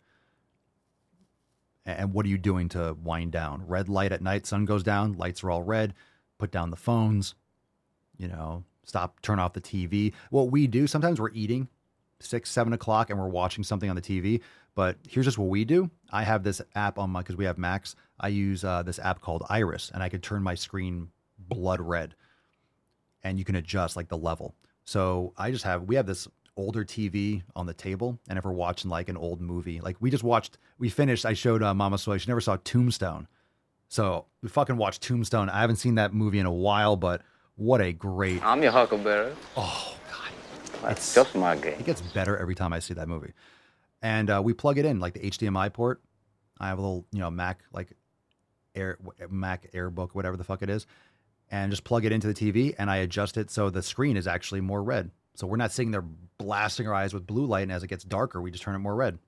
And what are you doing to wind down? Red light at night, sun goes down, lights are all red. Put down the phones, you know, stop, turn off the TV. What we do sometimes we're eating six, seven o'clock and we're watching something on the TV. But here's just what we do. I have this app on my, because we have Macs, I use uh, this app called Iris and I can turn my screen blood red and you can adjust like the level. So I just have, we have this older TV on the table. And if we're watching like an old movie, like we just watched, we finished, I showed uh, Mama Soy, she never saw Tombstone. So we fucking watched Tombstone. I haven't seen that movie in a while, but what a great. I'm your Huckleberry. Oh God, that's just my game. It gets better every time I see that movie. And uh, we plug it in like the HDMI port. I have a little, you know, Mac like Air Mac AirBook, whatever the fuck it is, and just plug it into the TV, and I adjust it so the screen is actually more red. So we're not sitting there blasting our eyes with blue light, and as it gets darker, we just turn it more red.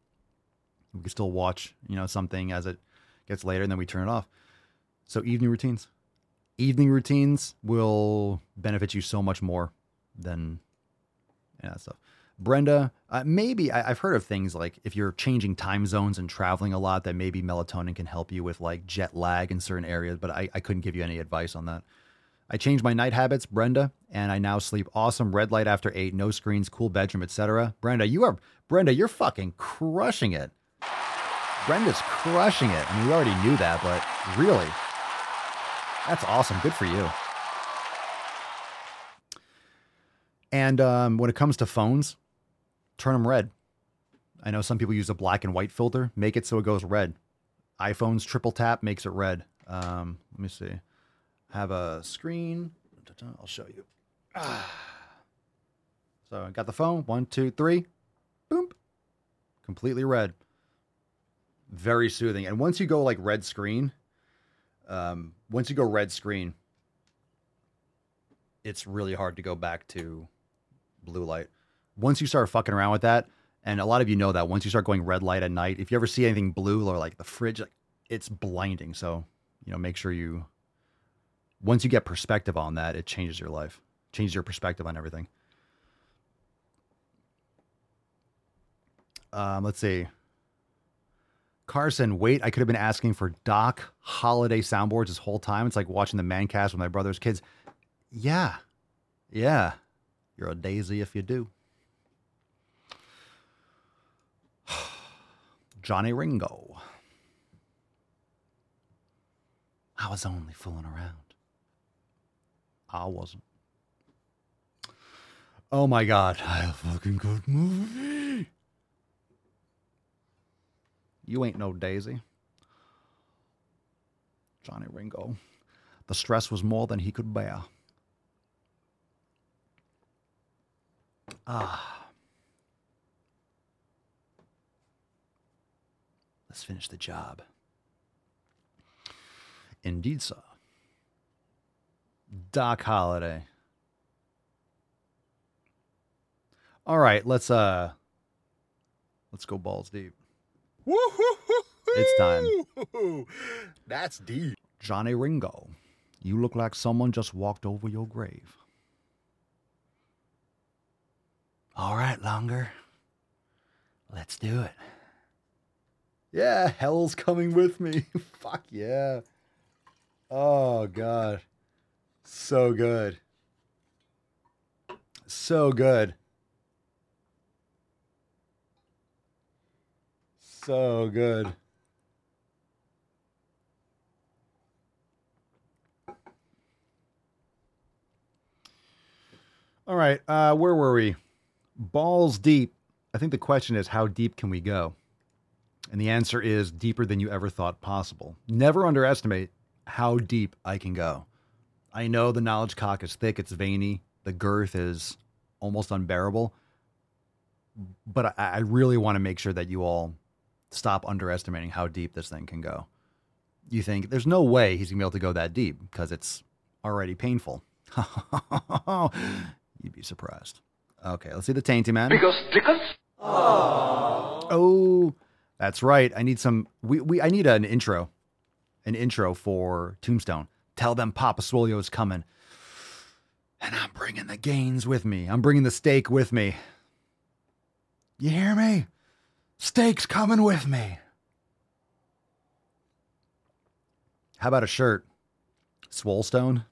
We can still watch, you know, something as it gets later, and then we turn it off. So evening routines evening routines will benefit you so much more than yeah, that stuff. Brenda, uh, maybe I, have heard of things like if you're changing time zones and traveling a lot, that maybe melatonin can help you with like jet lag in certain areas, but I, I couldn't give you any advice on that. I changed my night habits, Brenda, and I now sleep awesome. Red light after eight, no screens, cool bedroom, etc. Brenda, you are Brenda, you're fucking crushing it. Brenda's crushing it. I mean, we already knew that, but really, that's awesome. Good for you. And um, when it comes to phones, turn them red. I know some people use a black and white filter. Make it so it goes red. iPhone's triple tap makes it red. Um, let me see. Have a screen. I'll show you. So I got the phone. One, two, three. Boom. Completely red. Very soothing. And once you go like red screen, um, once you go red screen, it's really hard to go back to blue light. Once you start fucking around with that, and a lot of you know that once you start going red light at night, if you ever see anything blue or like the fridge, like, it's blinding. So, you know, make sure you once you get perspective on that, it changes your life, changes your perspective on everything. Um, let's see. Carson, wait, I could have been asking for Doc Holliday soundboards this whole time. It's like watching the man cast with my brother's kids. Yeah. Yeah. You're a daisy if you do. Johnny Ringo. I was only fooling around. I wasn't. Oh my God. A fucking good movie. You ain't no daisy. Johnny Ringo. The stress was more than he could bear. Ah. Let's finish the job. Indeed, sir. Doc Holliday. All right, let's uh let's go balls deep. It's time. That's deep. Johnny Ringo, you look like someone just walked over your grave. All right, Longer. Let's do it. Yeah, hell's coming with me. Fuck yeah. Oh, God. So good. So good. So good. All right, uh, where were we? Balls deep. I think the question is how deep can we go? And the answer is deeper than you ever thought possible. Never underestimate how deep I can go. I know the knowledge cock is thick, it's veiny, the girth is almost unbearable. But I, I really want to make sure that you all stop underestimating how deep this thing can go. You think there's no way he's gonna be able to go that deep because it's already painful. You'd be surprised. Okay, let's see the tainty man. Because stickers? Oh, that's right. I need some. We, we I need an intro, an intro for Tombstone. Tell them Papa Swolio is coming, and I'm bringing the gains with me. I'm bringing the steak with me. You hear me? Steak's coming with me. How about a shirt? Swolestone?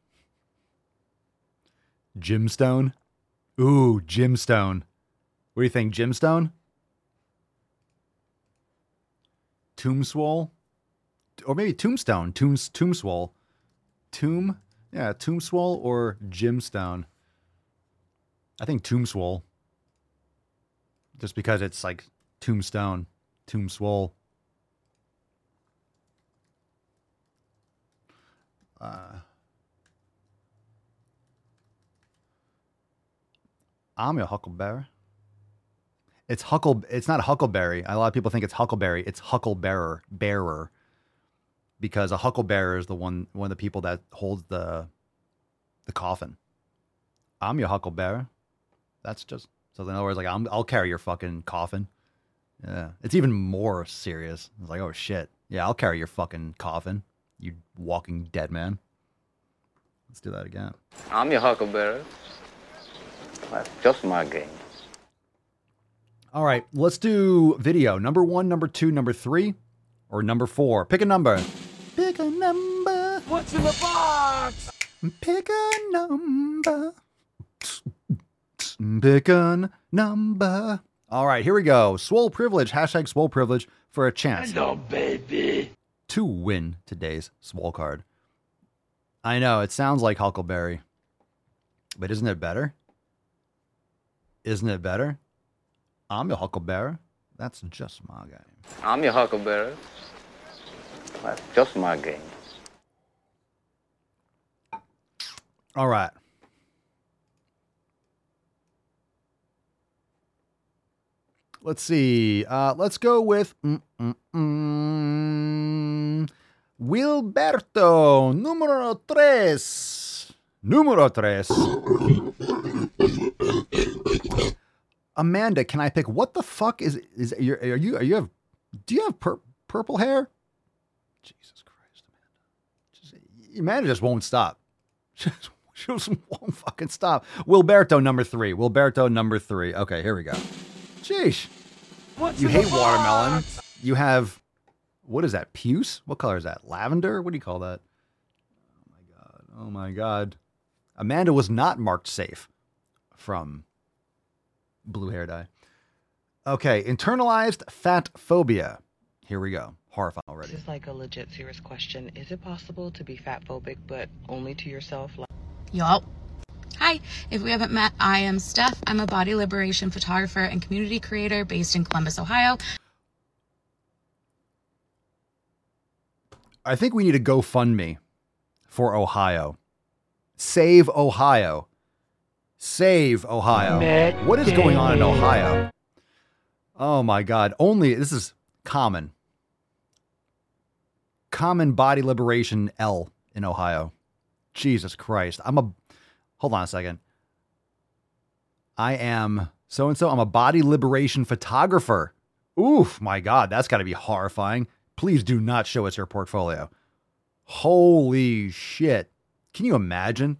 Gymstone? Ooh, Gymstone. What do you think, Gymstone? Tombswole? Or maybe Tombstone. Tombs. Tomb? Yeah, Tombswole or Gymstone. I think Tombswole. Just because it's like Tombstone. Tombswole. Uh, I'm your huckleberry. It's huckle. It's not huckleberry. A lot of people think it's huckleberry. It's hucklebearer bearer, because a hucklebearer is the one one of the people that holds the the coffin. I'm your hucklebearer. That's just so in other words, like I'm, I'll carry your fucking coffin. Yeah, it's even more serious. It's like, oh shit, yeah, I'll carry your fucking coffin. You walking dead man. Let's do that again. I'm your huckleberry. That's just my game. All right, let's do video. Number one, number two, number three, or number four. Pick a number. Pick a number. What's in the box? Pick a number. Pick a number. All right, here we go. Swole privilege. Hashtag swole privilege for a chance. Hello, baby. To win today's swole card. I know it sounds like Huckleberry, but isn't it better? Isn't it better? I'm your Huckleberry. That's just my game. I'm your huckleberry. That's just my game. All right. Let's see. Uh, let's go with mm, mm, mm, Wilberto, número tres. Número tres. Amanda, can I pick? What the fuck is is are you, are you have? Do you have pur- purple hair? Jesus Christ, Amanda! Just, Amanda just won't stop. Just, she just won't fucking stop. Wilberto number three. Wilberto number three. Okay, here we go. Sheesh. What's You in the hate watermelon. You have what is that? Puce? What color is that? Lavender? What do you call that? Oh my god. Oh my god. Amanda was not marked safe from blue hair dye. Okay, internalized fat phobia. Here we go. Horrifying already. This is like a legit serious question. Is it possible to be fat phobic but only to yourself? Like- Yup. Hi, if we haven't met, I am Steph. I'm a body liberation photographer and community creator based in Columbus, Ohio. I think we need a GoFundMe for Ohio. Save Ohio. Save Ohio. Matt what is going on in Ohio? Oh my God. Only, this is common. Common Body Liberation L in Ohio. Jesus Christ. I'm a, hold on a second. I am so and so. I'm a body liberation photographer. Oof, my God. That's got to be horrifying. Please do not show us your portfolio. Holy shit. Can you imagine?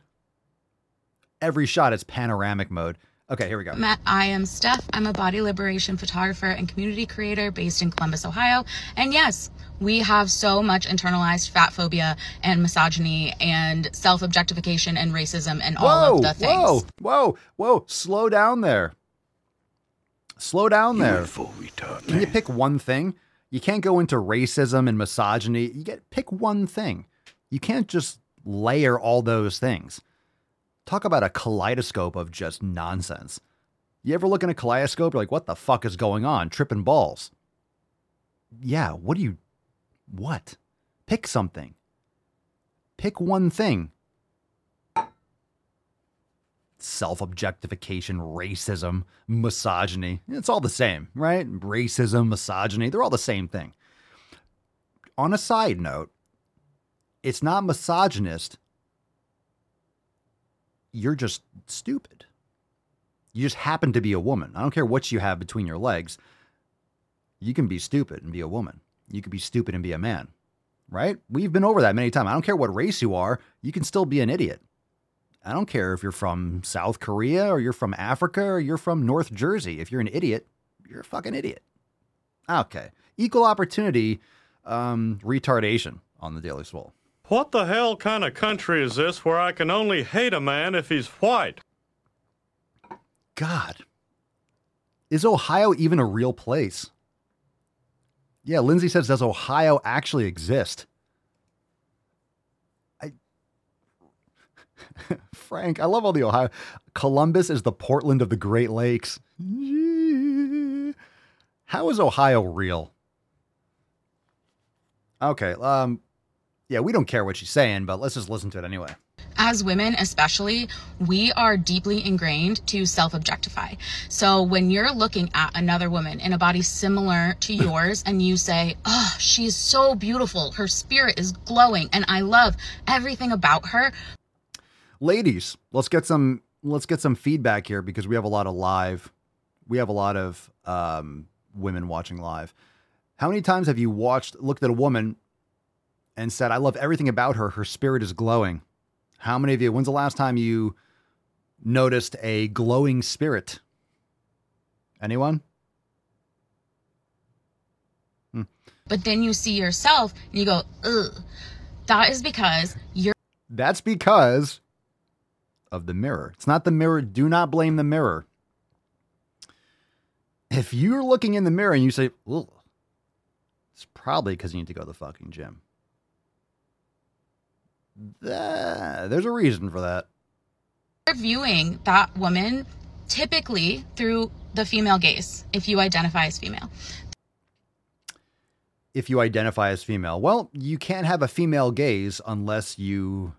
Every shot is panoramic mode. Okay, here we go. Matt, I am Steph. I'm a body liberation photographer and community creator based in Columbus, Ohio. And yes, we have so much internalized fat phobia and misogyny and self objectification and racism and all of the things. Whoa, whoa, whoa. Slow down there. Slow down there. Can you pick one thing? You can't go into racism and misogyny. You get pick one thing. You can't just layer all those things. Talk about a kaleidoscope of just nonsense. You ever look in a kaleidoscope, you're like, what the fuck is going on? Tripping balls. yeah, what do you, what? Pick something. Pick one thing. Self objectification, racism, misogyny. It's all the same, right? Racism, misogyny, they're all the same thing. On a side note, it's not misogynist. You're just stupid. You just happen to be a woman. I don't care what you have between your legs. You can be stupid and be a woman. You can be stupid and be a man, right? We've been over that many times. I don't care what race you are, you can still be an idiot. I don't care if you're from South Korea or you're from Africa or you're from North Jersey. If you're an idiot, you're a fucking idiot. Okay. Equal opportunity um, retardation on the Daily Swole. What the hell kind of country is this where I can only hate a man if he's white? God. Is Ohio even a real place? Yeah, Lindsay says, does Ohio actually exist? I Frank, I love all the Ohio. Columbus is the Portland of the Great Lakes. How is Ohio real? Okay, um, yeah, we don't care what she's saying, but let's just listen to it anyway. As women especially we are deeply ingrained to self-objectify. So when you're looking at another woman in a body similar to yours and you say oh she's so beautiful. Her spirit is glowing and i love everything about her ladies let's get some let's get some feedback here because we have a lot of live we have a lot of um, women watching live. How many times have you watched looked at a woman and said, I love everything about her. Her spirit is glowing. How many of you, when's the last time you noticed a glowing spirit? Anyone? Hmm. But then you see yourself and you go, ugh. That is because you're. That's because of the mirror. It's not the mirror. Do not blame the mirror. If you're looking in the mirror and you say, ugh, it's probably because you need to go to the fucking gym there's a reason for that. You're viewing that woman typically through the female gaze if you identify as female. If you identify as female, well, you can't have a female gaze unless you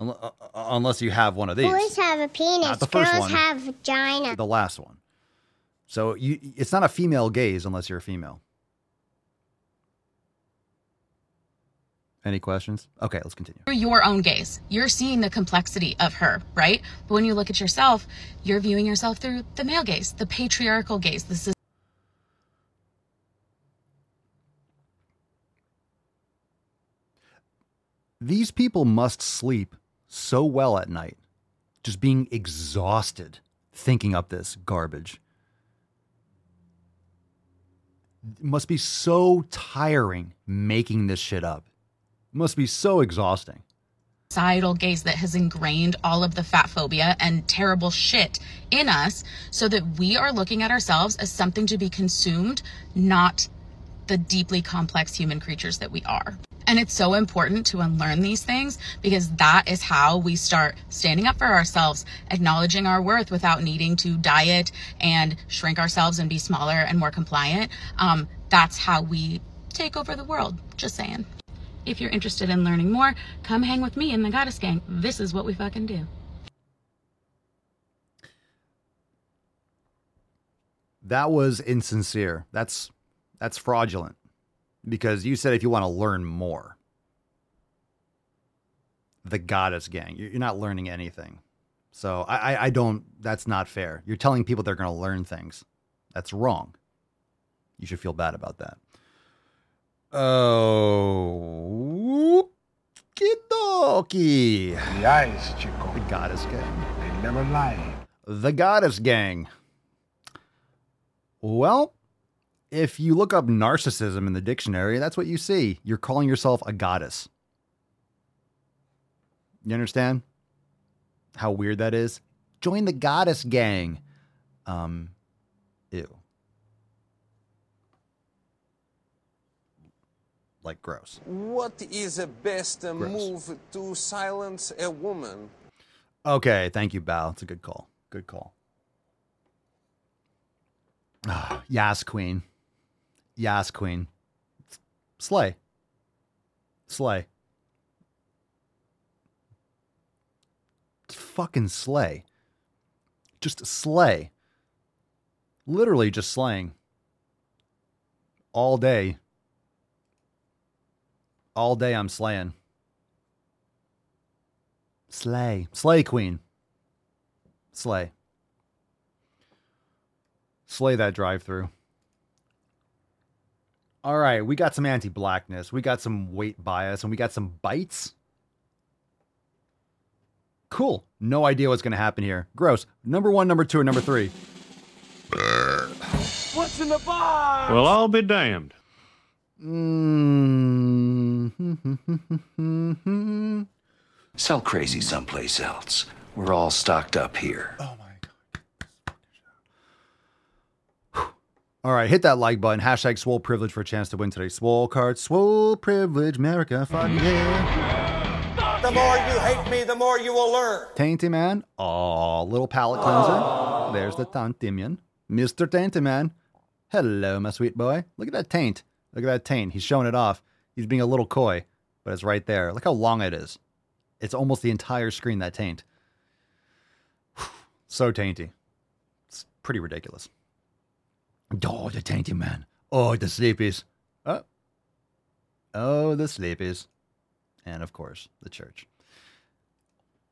uh, uh, unless you have one of these. Boys have a penis. Not the Girls one, have vagina. The last one. So you, it's not a female gaze unless you're a female. Any questions? Okay, let's continue. Through Your own gaze. You're seeing the complexity of her, right? But when you look at yourself, you're viewing yourself through the male gaze, the patriarchal gaze. This is These people must sleep so well at night, just being exhausted thinking up this garbage. It must be so tiring making this shit up must be so exhausting. Societal gaze that has ingrained all of the fat phobia and terrible shit in us so that we are looking at ourselves as something to be consumed, not the deeply complex human creatures that we are. And it's so important to unlearn these things because that is how we start standing up for ourselves, acknowledging our worth without needing to diet and shrink ourselves and be smaller and more compliant. Um, that's how we take over the world. Just saying. If you're interested in learning more, come hang with me in the Goddess Gang. This is what we fucking do. That was insincere. That's that's fraudulent. Because you said if you want to learn more. The Goddess Gang. You're not learning anything. So I, I don't that's not fair. You're telling people they're gonna learn things. That's wrong. You should feel bad about that. Oh, Kidoki. The eyes, Chico. The Goddess Gang. They never lie. The Goddess Gang. Well, if you look up narcissism in the dictionary, that's what you see. You're calling yourself a goddess. You understand how weird that is? Join the Goddess Gang. Um, ew. Like gross. What is the best gross. move to silence a woman? Okay, thank you, Bao. It's a good call. Good call. Ah, Yas Queen. Yas Queen. Slay. Slay. Fucking slay. Just slay. Literally just slaying. All day. All day I'm slaying. Slay. Slay Queen. Slay. Slay that drive through. All right, we got some anti blackness, we got some weight bias, and we got some bites. Cool. No idea what's going to happen here. Gross. Number one, number two, or number three. What's in the box? Well, I'll be damned. Mm-hmm. Sell crazy someplace else. We're all stocked up here. Oh my god. All right, hit that like button. Hashtag swole privilege for a chance to win today's swole card. Swole privilege, America, fuck yeah. The more you hate me, the more you will learn. Tainty Man. Oh, little palate cleanser. There's the Tainty Man. Mr. Tainty Man. Hello, my sweet boy. Look at that taint. Look at that taint. He's showing it off. He's being a little coy, but it's right there. Look how long it is. It's almost the entire screen, that taint. So tainty. It's pretty ridiculous. Oh, the tainty man. Oh, the sleepies. Oh. Oh, the sleepies. And of course, the church.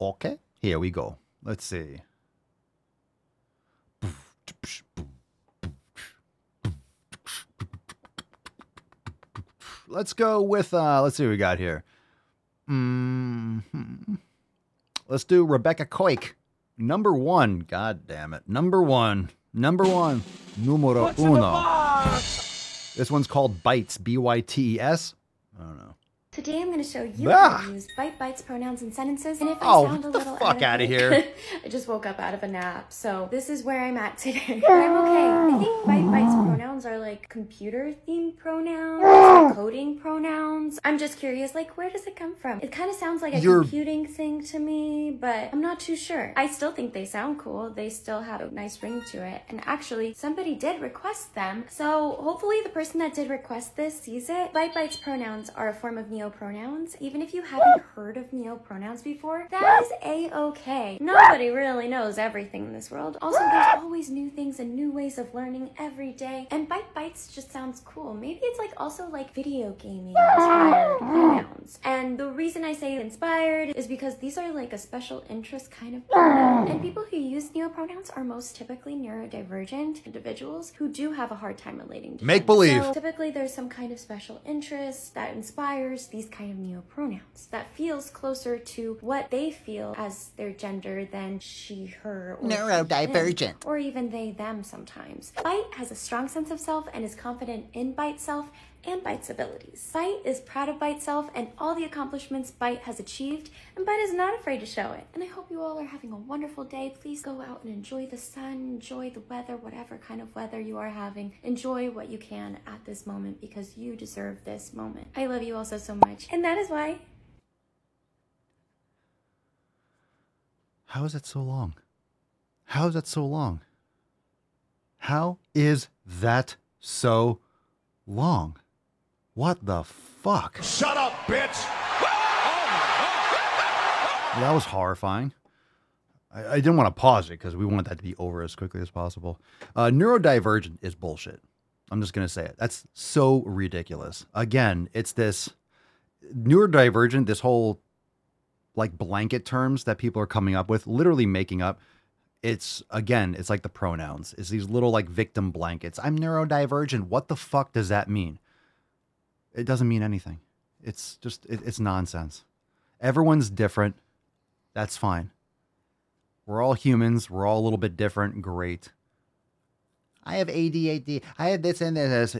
Okay, here we go. Let's see. Let's go with uh let's see what we got here. Mm-hmm. Let's do Rebecca Koik. Number one. God damn it. Number one. Number one. Numero What's uno. This one's called Bites. B Y T E S. I don't know. Today I'm going to show you Ah. how to use bite, bites, pronouns, and sentences. And if I Oh, sound a little fuck out outta of here. I just woke up out of a nap, so this is where I'm at today. I'm okay. I think bite, bites, pronouns are like computer-themed pronouns, or coding pronouns. I'm just curious, like where does it come from? It kind of sounds like a You're- computing thing to me, but I'm not too sure. I still think they sound cool. They still have a nice ring to it. And actually, somebody did request them, so hopefully the person that did request this sees it. Bite, bites, pronouns are a form of neopronouns. Even if you haven't heard of neopronouns before, that is a-okay. Nobody really knows everything in this world. Also, there's always new things and new ways of learning every day. And bite bites just sounds cool. Maybe it's like also like video gaming inspired pronouns. And the reason I say inspired is because these are like a special interest kind of pronoun. And people who use neopronouns are most typically neurodivergent individuals who do have a hard time relating to Make them. believe. So typically there's some kind of special interest that inspires these kind of neopronouns that feels closer to what they feel as their gender than she, her, or Neurodivergent. or even they, them sometimes. Bite has a strong sense of self and is confident in Bite self and Bite's abilities. Bite is proud of Bite self and all the accomplishments Bite has achieved, and Bite is not afraid to show it. And I hope you all are having a wonderful day. Please go out and enjoy the sun, enjoy the weather, whatever kind of weather you are having. Enjoy what you can at this moment because you deserve this moment. I love you all so, so much. And that is why How is that so long? How is that so long? How is that so long? What the fuck? Shut up, bitch! That was horrifying. I, I didn't want to pause it because we want that to be over as quickly as possible. Uh, neurodivergent is bullshit. I'm just going to say it. That's so ridiculous. Again, it's this neurodivergent, this whole like blanket terms that people are coming up with, literally making up. It's again, it's like the pronouns. It's these little like victim blankets. I'm neurodivergent. What the fuck does that mean? It doesn't mean anything. It's just it, it's nonsense. Everyone's different. That's fine. We're all humans. We're all a little bit different. Great. I have ADHD. I have this and this.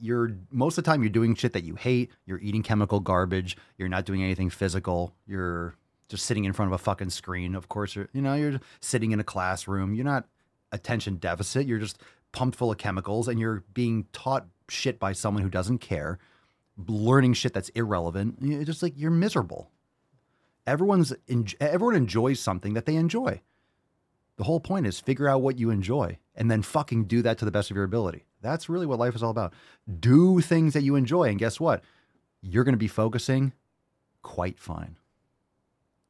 You're most of the time you're doing shit that you hate. You're eating chemical garbage. You're not doing anything physical. You're just sitting in front of a fucking screen. Of course, you're you know you're sitting in a classroom. You're not attention deficit. You're just pumped full of chemicals, and you're being taught shit by someone who doesn't care, learning shit that's irrelevant. You're just like you're miserable. Everyone's everyone enjoys something that they enjoy. The whole point is figure out what you enjoy and then fucking do that to the best of your ability. That's really what life is all about. Do things that you enjoy. And guess what? You're going to be focusing quite fine.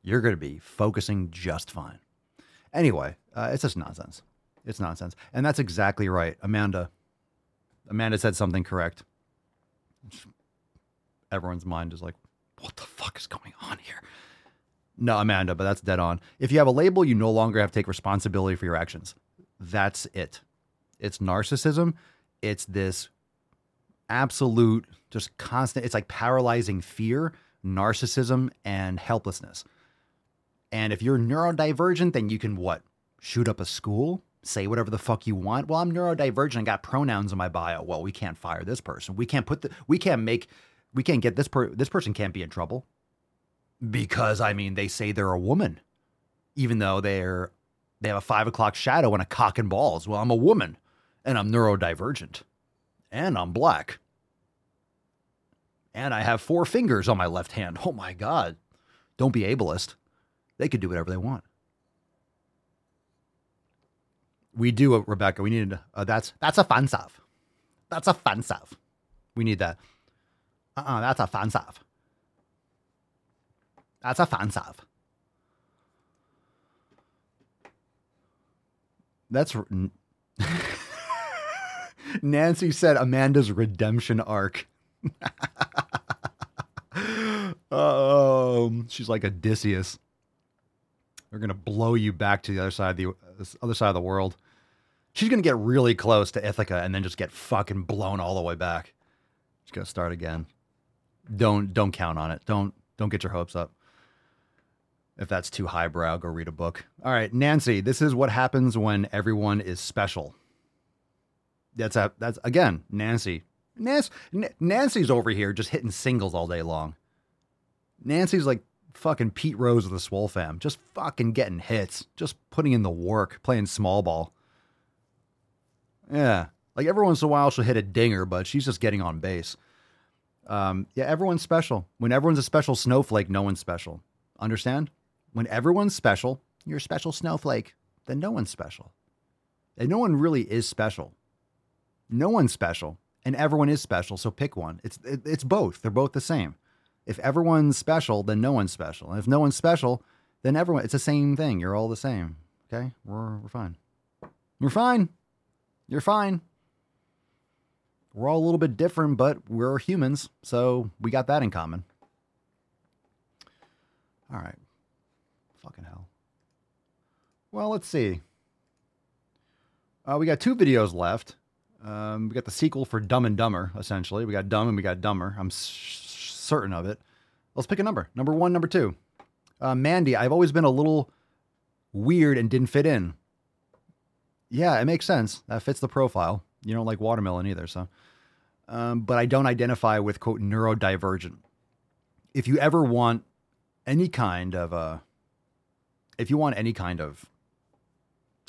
You're going to be focusing just fine. Anyway, uh, it's just nonsense. It's nonsense. And that's exactly right. Amanda, Amanda said something correct. Everyone's mind is like, what the fuck is going on here? No, Amanda, but that's dead on. If you have a label, you no longer have to take responsibility for your actions. That's it. It's narcissism. It's this absolute, just constant, it's like paralyzing fear, narcissism, and helplessness. And if you're neurodivergent, then you can what? Shoot up a school? Say whatever the fuck you want. Well, I'm neurodivergent. I got pronouns in my bio. Well, we can't fire this person. We can't put the. We can't make. We can't get this per. This person can't be in trouble because I mean they say they're a woman, even though they're they have a five o'clock shadow and a cock and balls. Well, I'm a woman, and I'm neurodivergent, and I'm black, and I have four fingers on my left hand. Oh my god! Don't be ableist. They could do whatever they want. We do, uh, Rebecca. We need uh, that's a that's offensive. That's offensive. We need that. Uh uh-uh, uh that's a That's offensive. That's Nancy said Amanda's redemption arc. oh, she's like Odysseus. They're gonna blow you back to the other side of the uh, other side of the world. She's gonna get really close to Ithaca and then just get fucking blown all the way back. She's gonna start again. Don't don't count on it. Don't don't get your hopes up. If that's too highbrow, go read a book. All right, Nancy, this is what happens when everyone is special. That's a that's again, Nancy. Nancy Nancy's over here just hitting singles all day long. Nancy's like fucking Pete Rose of the Swole fam, just fucking getting hits, just putting in the work, playing small ball. Yeah, like every once in a while she'll hit a dinger, but she's just getting on base. Um, yeah, everyone's special. When everyone's a special snowflake, no one's special. Understand? when everyone's special, you're a special snowflake, then no one's special. And no one really is special. No one's special, and everyone is special. So pick one. It's it, it's both. They're both the same. If everyone's special, then no one's special. And if no one's special, then everyone. It's the same thing. You're all the same. Okay, we're we're fine. We're fine. You're fine. We're all a little bit different, but we're humans, so we got that in common. All right. Fucking hell. Well, let's see. Uh, we got two videos left. Um, we got the sequel for Dumb and Dumber, essentially. We got Dumb and we got Dumber. I'm certain of it. Let's pick a number. Number one, number two. Uh, Mandy, I've always been a little weird and didn't fit in. Yeah, it makes sense. That fits the profile. You don't like watermelon either, so. Um, but I don't identify with quote neurodivergent. If you ever want any kind of uh, if you want any kind of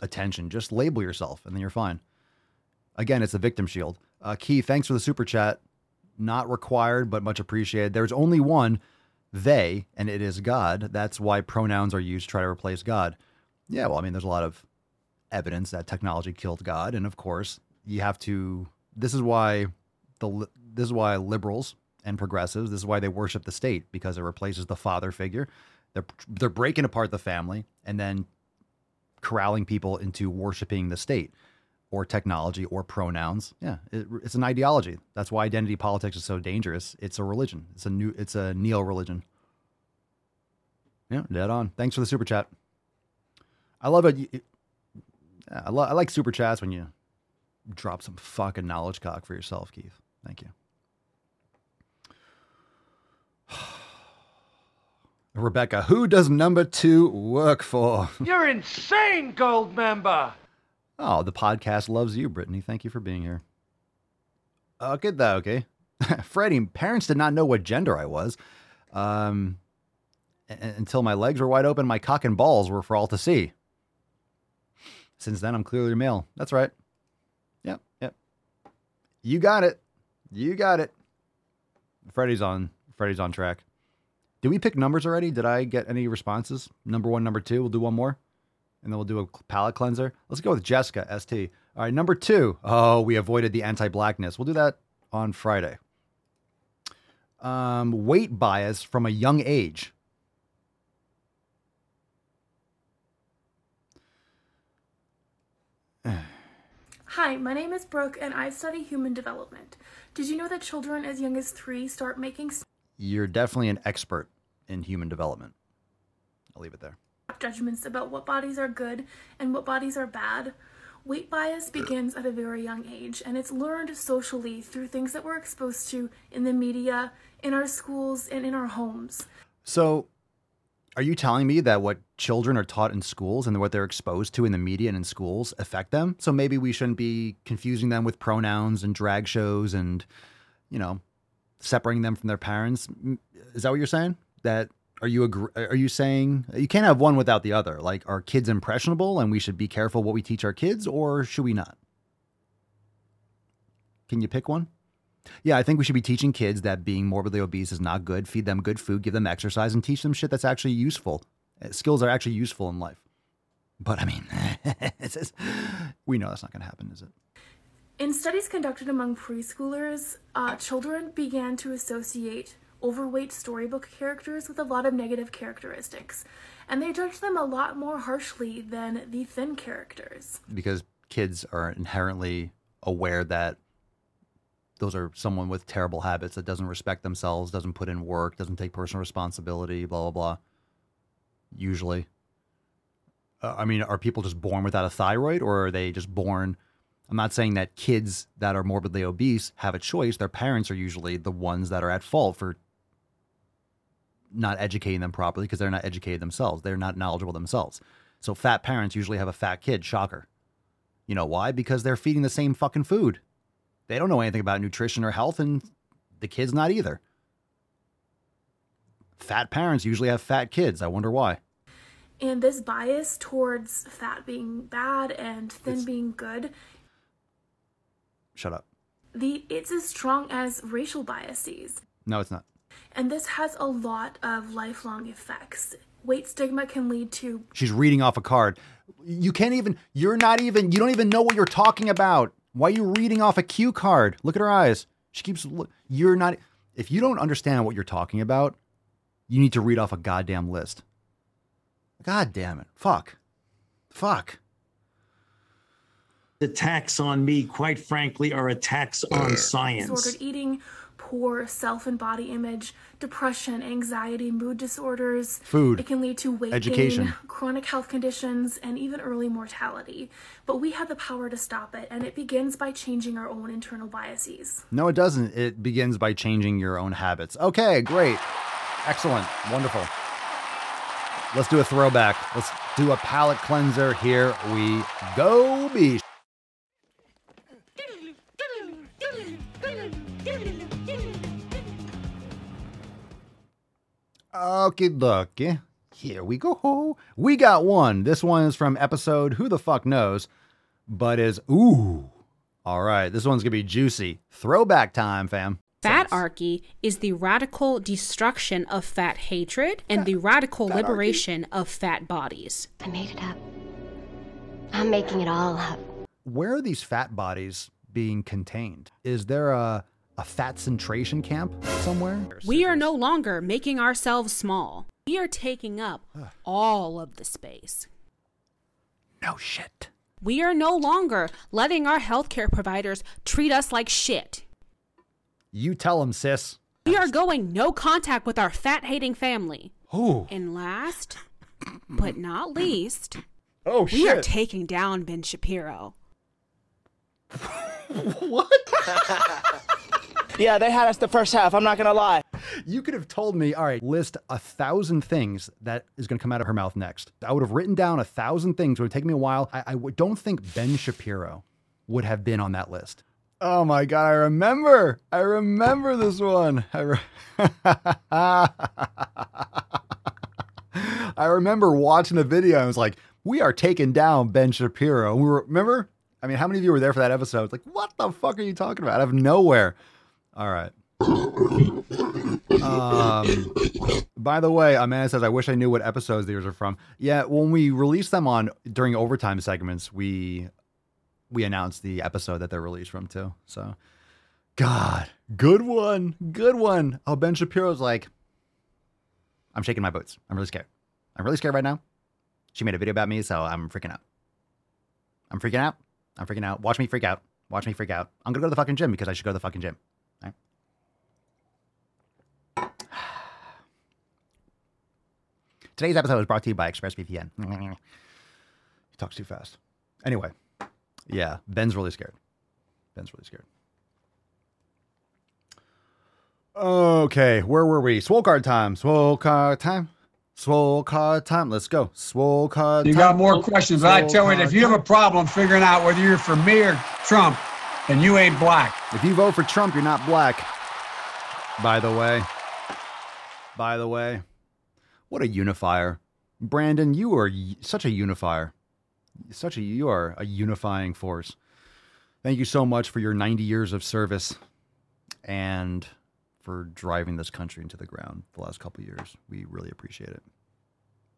attention, just label yourself and then you're fine. Again, it's a victim shield. Uh, Key, thanks for the super chat. Not required, but much appreciated. There's only one, they, and it is God. That's why pronouns are used to try to replace God. Yeah, well, I mean, there's a lot of evidence that technology killed God, and of course, you have to. This is why the this is why liberals and progressives. This is why they worship the state because it replaces the father figure. They're they're breaking apart the family and then corralling people into worshiping the state or technology or pronouns. Yeah, it, it's an ideology. That's why identity politics is so dangerous. It's a religion. It's a new. It's a neo religion. Yeah, dead on. Thanks for the super chat. I love it. I, I like super chats when you drop some fucking knowledge cock for yourself, Keith. Thank you. Rebecca, who does number two work for? You're insane, gold member. Oh, the podcast loves you, Brittany. Thank you for being here. Okay, though, okay. Freddie, parents did not know what gender I was. Um, until my legs were wide open, my cock and balls were for all to see. Since then, I'm clearly male. That's right. You got it. You got it. Freddie's on. Freddie's on track. Did we pick numbers already? Did I get any responses? Number one, number two. We'll do one more, and then we'll do a palate cleanser. Let's go with Jessica ST. All right, number two. Oh, we avoided the anti-blackness. We'll do that on Friday. Um, weight bias from a young age. Hi, my name is Brooke and I study human development. Did you know that children as young as three start making You're definitely an expert in human development. I'll leave it there. judgments about what bodies are good and what bodies are bad? Weight bias begins at a very young age and it's learned socially through things that we're exposed to in the media, in our schools, and in our homes. So, are you telling me that what children are taught in schools and what they're exposed to in the media and in schools affect them? So maybe we shouldn't be confusing them with pronouns and drag shows and, you know, separating them from their parents. Is that what you're saying? That are you agree, are you saying you can't have one without the other? Like are kids impressionable and we should be careful what we teach our kids or should we not? Can you pick one? Yeah, I think we should be teaching kids that being morbidly obese is not good. Feed them good food, give them exercise, and teach them shit that's actually useful. Uh, skills are actually useful in life. But I mean, just, we know that's not going to happen, is it? In studies conducted among preschoolers, uh, children began to associate overweight storybook characters with a lot of negative characteristics, and they judged them a lot more harshly than the thin characters. Because kids are inherently aware that those are someone with terrible habits that doesn't respect themselves, doesn't put in work, doesn't take personal responsibility, blah blah blah. Usually, uh, I mean, are people just born without a thyroid, or are they just born? I'm not saying that kids that are morbidly obese have a choice. Their parents are usually the ones that are at fault for not educating them properly because they're not educated themselves. They're not knowledgeable themselves. So fat parents usually have a fat kid. Shocker. You know why? Because they're feeding the same fucking food. They don't know anything about nutrition or health, and the kid's not either. Fat parents usually have fat kids. I wonder why. And this bias towards fat being bad and thin it's... being good. Shut up. The it's as strong as racial biases. No, it's not. And this has a lot of lifelong effects. Weight stigma can lead to. She's reading off a card. You can't even. You're not even. You don't even know what you're talking about. Why are you reading off a cue card? Look at her eyes. She keeps. You're not. If you don't understand what you're talking about, you need to read off a goddamn list. God damn it. Fuck. Fuck. The Attacks on me, quite frankly, are attacks on science. Disordered eating, poor self and body image, depression, anxiety, mood disorders. Food. It can lead to weight education. gain, chronic health conditions, and even early mortality. But we have the power to stop it, and it begins by changing our own internal biases. No, it doesn't. It begins by changing your own habits. Okay, great. Excellent. Wonderful. Let's do a throwback. Let's do a palate cleanser. Here we go, beach. Okay, dokie. Here we go. We got one. This one is from episode Who the Fuck Knows, but is ooh. All right, this one's gonna be juicy. Throwback time, fam. Fatarchy is the radical destruction of fat hatred and the radical Fatarchy? liberation of fat bodies. I made it up. I'm making it all up. Where are these fat bodies being contained? Is there a a fat centration camp somewhere? We are no longer making ourselves small. We are taking up all of the space. No shit. We are no longer letting our healthcare providers treat us like shit. You tell them, sis. We are going no contact with our fat hating family. Ooh. And last, but not least, oh, we are taking down Ben Shapiro. what? Yeah, they had us the first half. I'm not gonna lie. You could have told me, all right, list a thousand things that is going to come out of her mouth next. I would have written down a thousand things. It would take me a while. I, I don't think Ben Shapiro would have been on that list. Oh my God, I remember. I remember this one. I, re- I remember watching the video. I was like, we are taking down Ben Shapiro. We were, remember? I mean, how many of you were there for that episode? Like, what the fuck are you talking about? Out of nowhere. All right. um, by the way, Amanda says, I wish I knew what episodes these are from. Yeah, when we release them on during overtime segments, we we announced the episode that they're released from too. So, God, good one, good one. Oh, Ben Shapiro's like, I'm shaking my boots. I'm really scared. I'm really scared right now. She made a video about me, so I'm freaking out. I'm freaking out. I'm freaking out. Watch me freak out. Watch me freak out. I'm gonna go to the fucking gym because I should go to the fucking gym. All right? Today's episode was brought to you by ExpressVPN. he talks too fast. Anyway, yeah, Ben's really scared. Ben's really scared. Okay, where were we? Swole card time. Swole card time. Swole card time. Let's go. Swole card You time. got more questions, I tell you, if you have a problem figuring out whether you're for me or Trump, then you ain't black. If you vote for Trump, you're not black. By the way. By the way. What a unifier. Brandon, you are such a unifier. Such a you are a unifying force. Thank you so much for your 90 years of service and for driving this country into the ground the last couple years. We really appreciate it.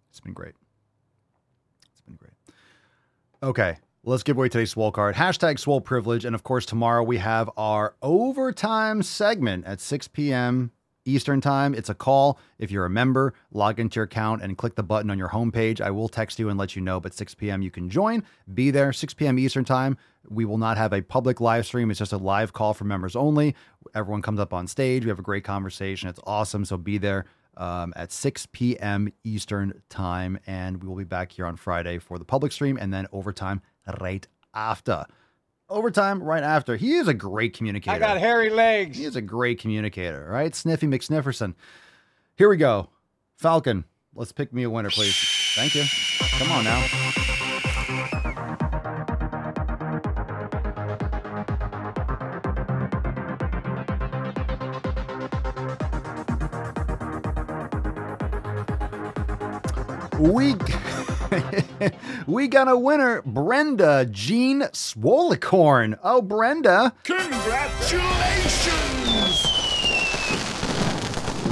It's been great. It's been great. Okay, let's give away today's swole card. Hashtag swole privilege. And of course, tomorrow we have our overtime segment at 6 p.m. Eastern time. It's a call. If you're a member, log into your account and click the button on your homepage. I will text you and let you know, but 6 p.m. you can join. Be there, 6 p.m. Eastern time. We will not have a public live stream. It's just a live call for members only. Everyone comes up on stage. We have a great conversation. It's awesome. So be there um, at 6 p.m. Eastern time. And we will be back here on Friday for the public stream and then overtime right after. Overtime right after. He is a great communicator. I got hairy legs. He is a great communicator, right? Sniffy McSnifferson. Here we go. Falcon, let's pick me a winner, please. Thank you. Come on now. We we got a winner, Brenda Jean Swolicorn. Oh, Brenda. Congratulations!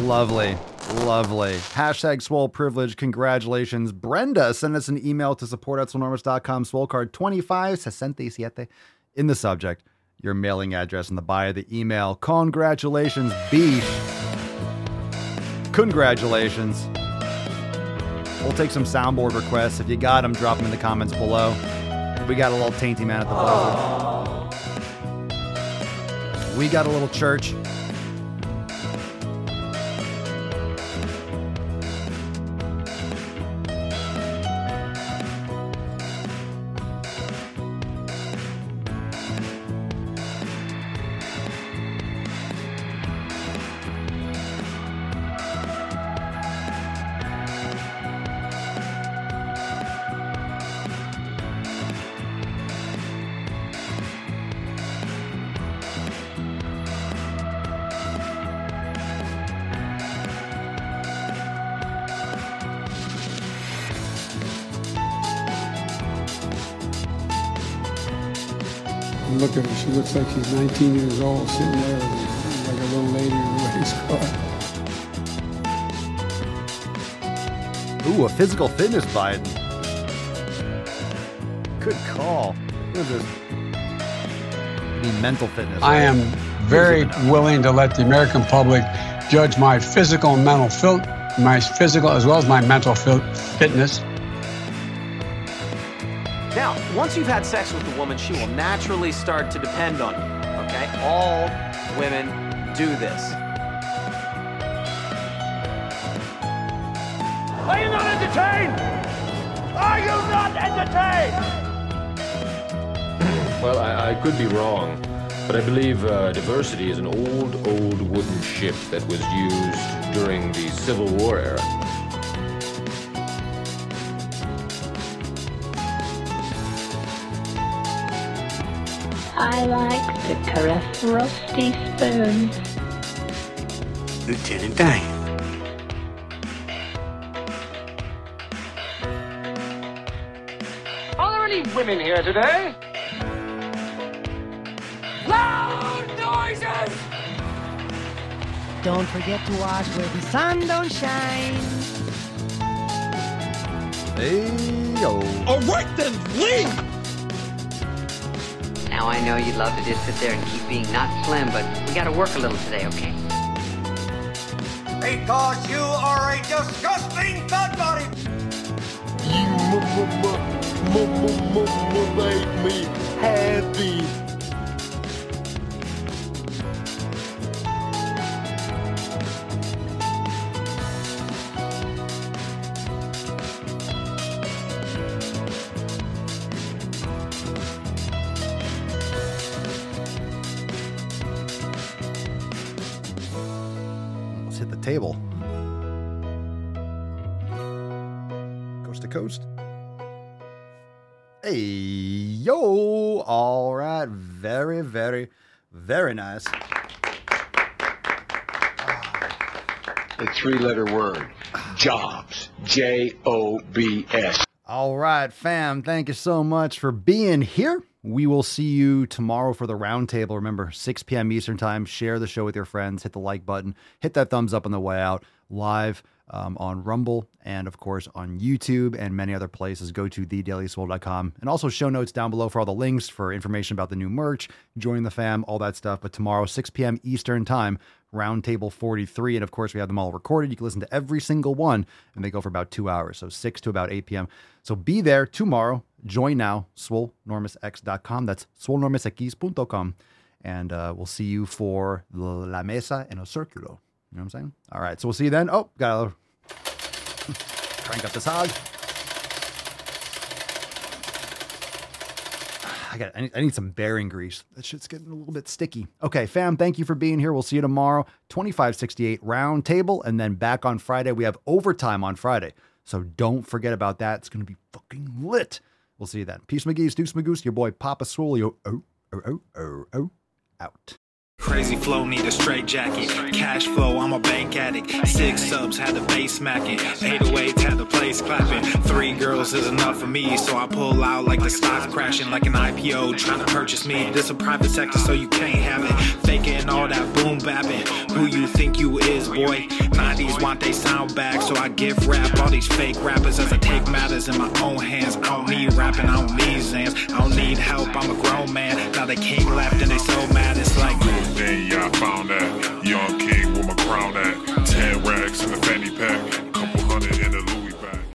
Lovely. Lovely. Hashtag swole privilege. Congratulations. Brenda, send us an email to support at swolenormous.com. Swole card 2567 in the subject. Your mailing address in the bio of the email. Congratulations, beef. Congratulations. We'll take some soundboard requests. If you got them, drop them in the comments below. We got a little tainty man at the buzzer. We got a little church. 19 years old, sitting there like a little lady in a race car. Ooh, a physical fitness Biden. Good call. What is this? You mental fitness. I right? am very willing to let the American public judge my physical and mental fil- my physical as well as my mental fil- fitness. Now, once you've had sex with a woman, she will naturally start to depend on you. Okay? All women do this. Are you not entertained? Are you not entertained? Well, I, I could be wrong, but I believe uh, diversity is an old, old wooden ship that was used during the Civil War era. I like to caress rusty spoons. Lieutenant Dan. Are there any women here today? Loud noises! Don't forget to watch where the sun don't shine. Hey, yo. All right then, leave! Now I know you'd love to just sit there and keep being not slim, but we gotta work a little today, okay? Because you are a disgusting fat body. You make me happy. Very, very, very nice. A three letter word jobs. J O B S. All right, fam. Thank you so much for being here. We will see you tomorrow for the roundtable. Remember, 6 p.m. Eastern Time. Share the show with your friends. Hit the like button. Hit that thumbs up on the way out. Live um, on Rumble and, of course, on YouTube and many other places. Go to thedailyswole.com and also show notes down below for all the links for information about the new merch, join the fam, all that stuff. But tomorrow, 6 p.m. Eastern Time, Roundtable 43. And of course, we have them all recorded. You can listen to every single one, and they go for about two hours. So 6 to about 8 p.m. So be there tomorrow. Join now, swolenormousx.com. That's swolenormousx.com. And uh, we'll see you for La Mesa en el Círculo. You know what I'm saying? All right. So we'll see you then. Oh, got to crank up this hog. I got. I need, I need some bearing grease. That shit's getting a little bit sticky. Okay, fam. Thank you for being here. We'll see you tomorrow. Twenty five sixty eight round table, and then back on Friday. We have overtime on Friday, so don't forget about that. It's gonna be fucking lit. We'll see you then. Peace, McGee's, Deuce Magoose, your boy Papa Swole. Yo, oh, oh, oh, oh, oh, out. Crazy flow, need a straight jacket. Cash flow, I'm a bank addict. Six subs, had the bass smacking. 808s, had the place clapping. Three girls is enough for me, so I pull out like the stocks crashing, like an IPO trying to purchase me. This a private sector, so you can't have it. Faking all that boom bapping. Who you think you is, boy? 90s want they sound back, so I give rap all these fake rappers as I take matters in my own hands. I don't need rapping, I don't need Xans. I don't need help, I'm a grown man. Now they left and they so mad then y'all found that young king with my crown at.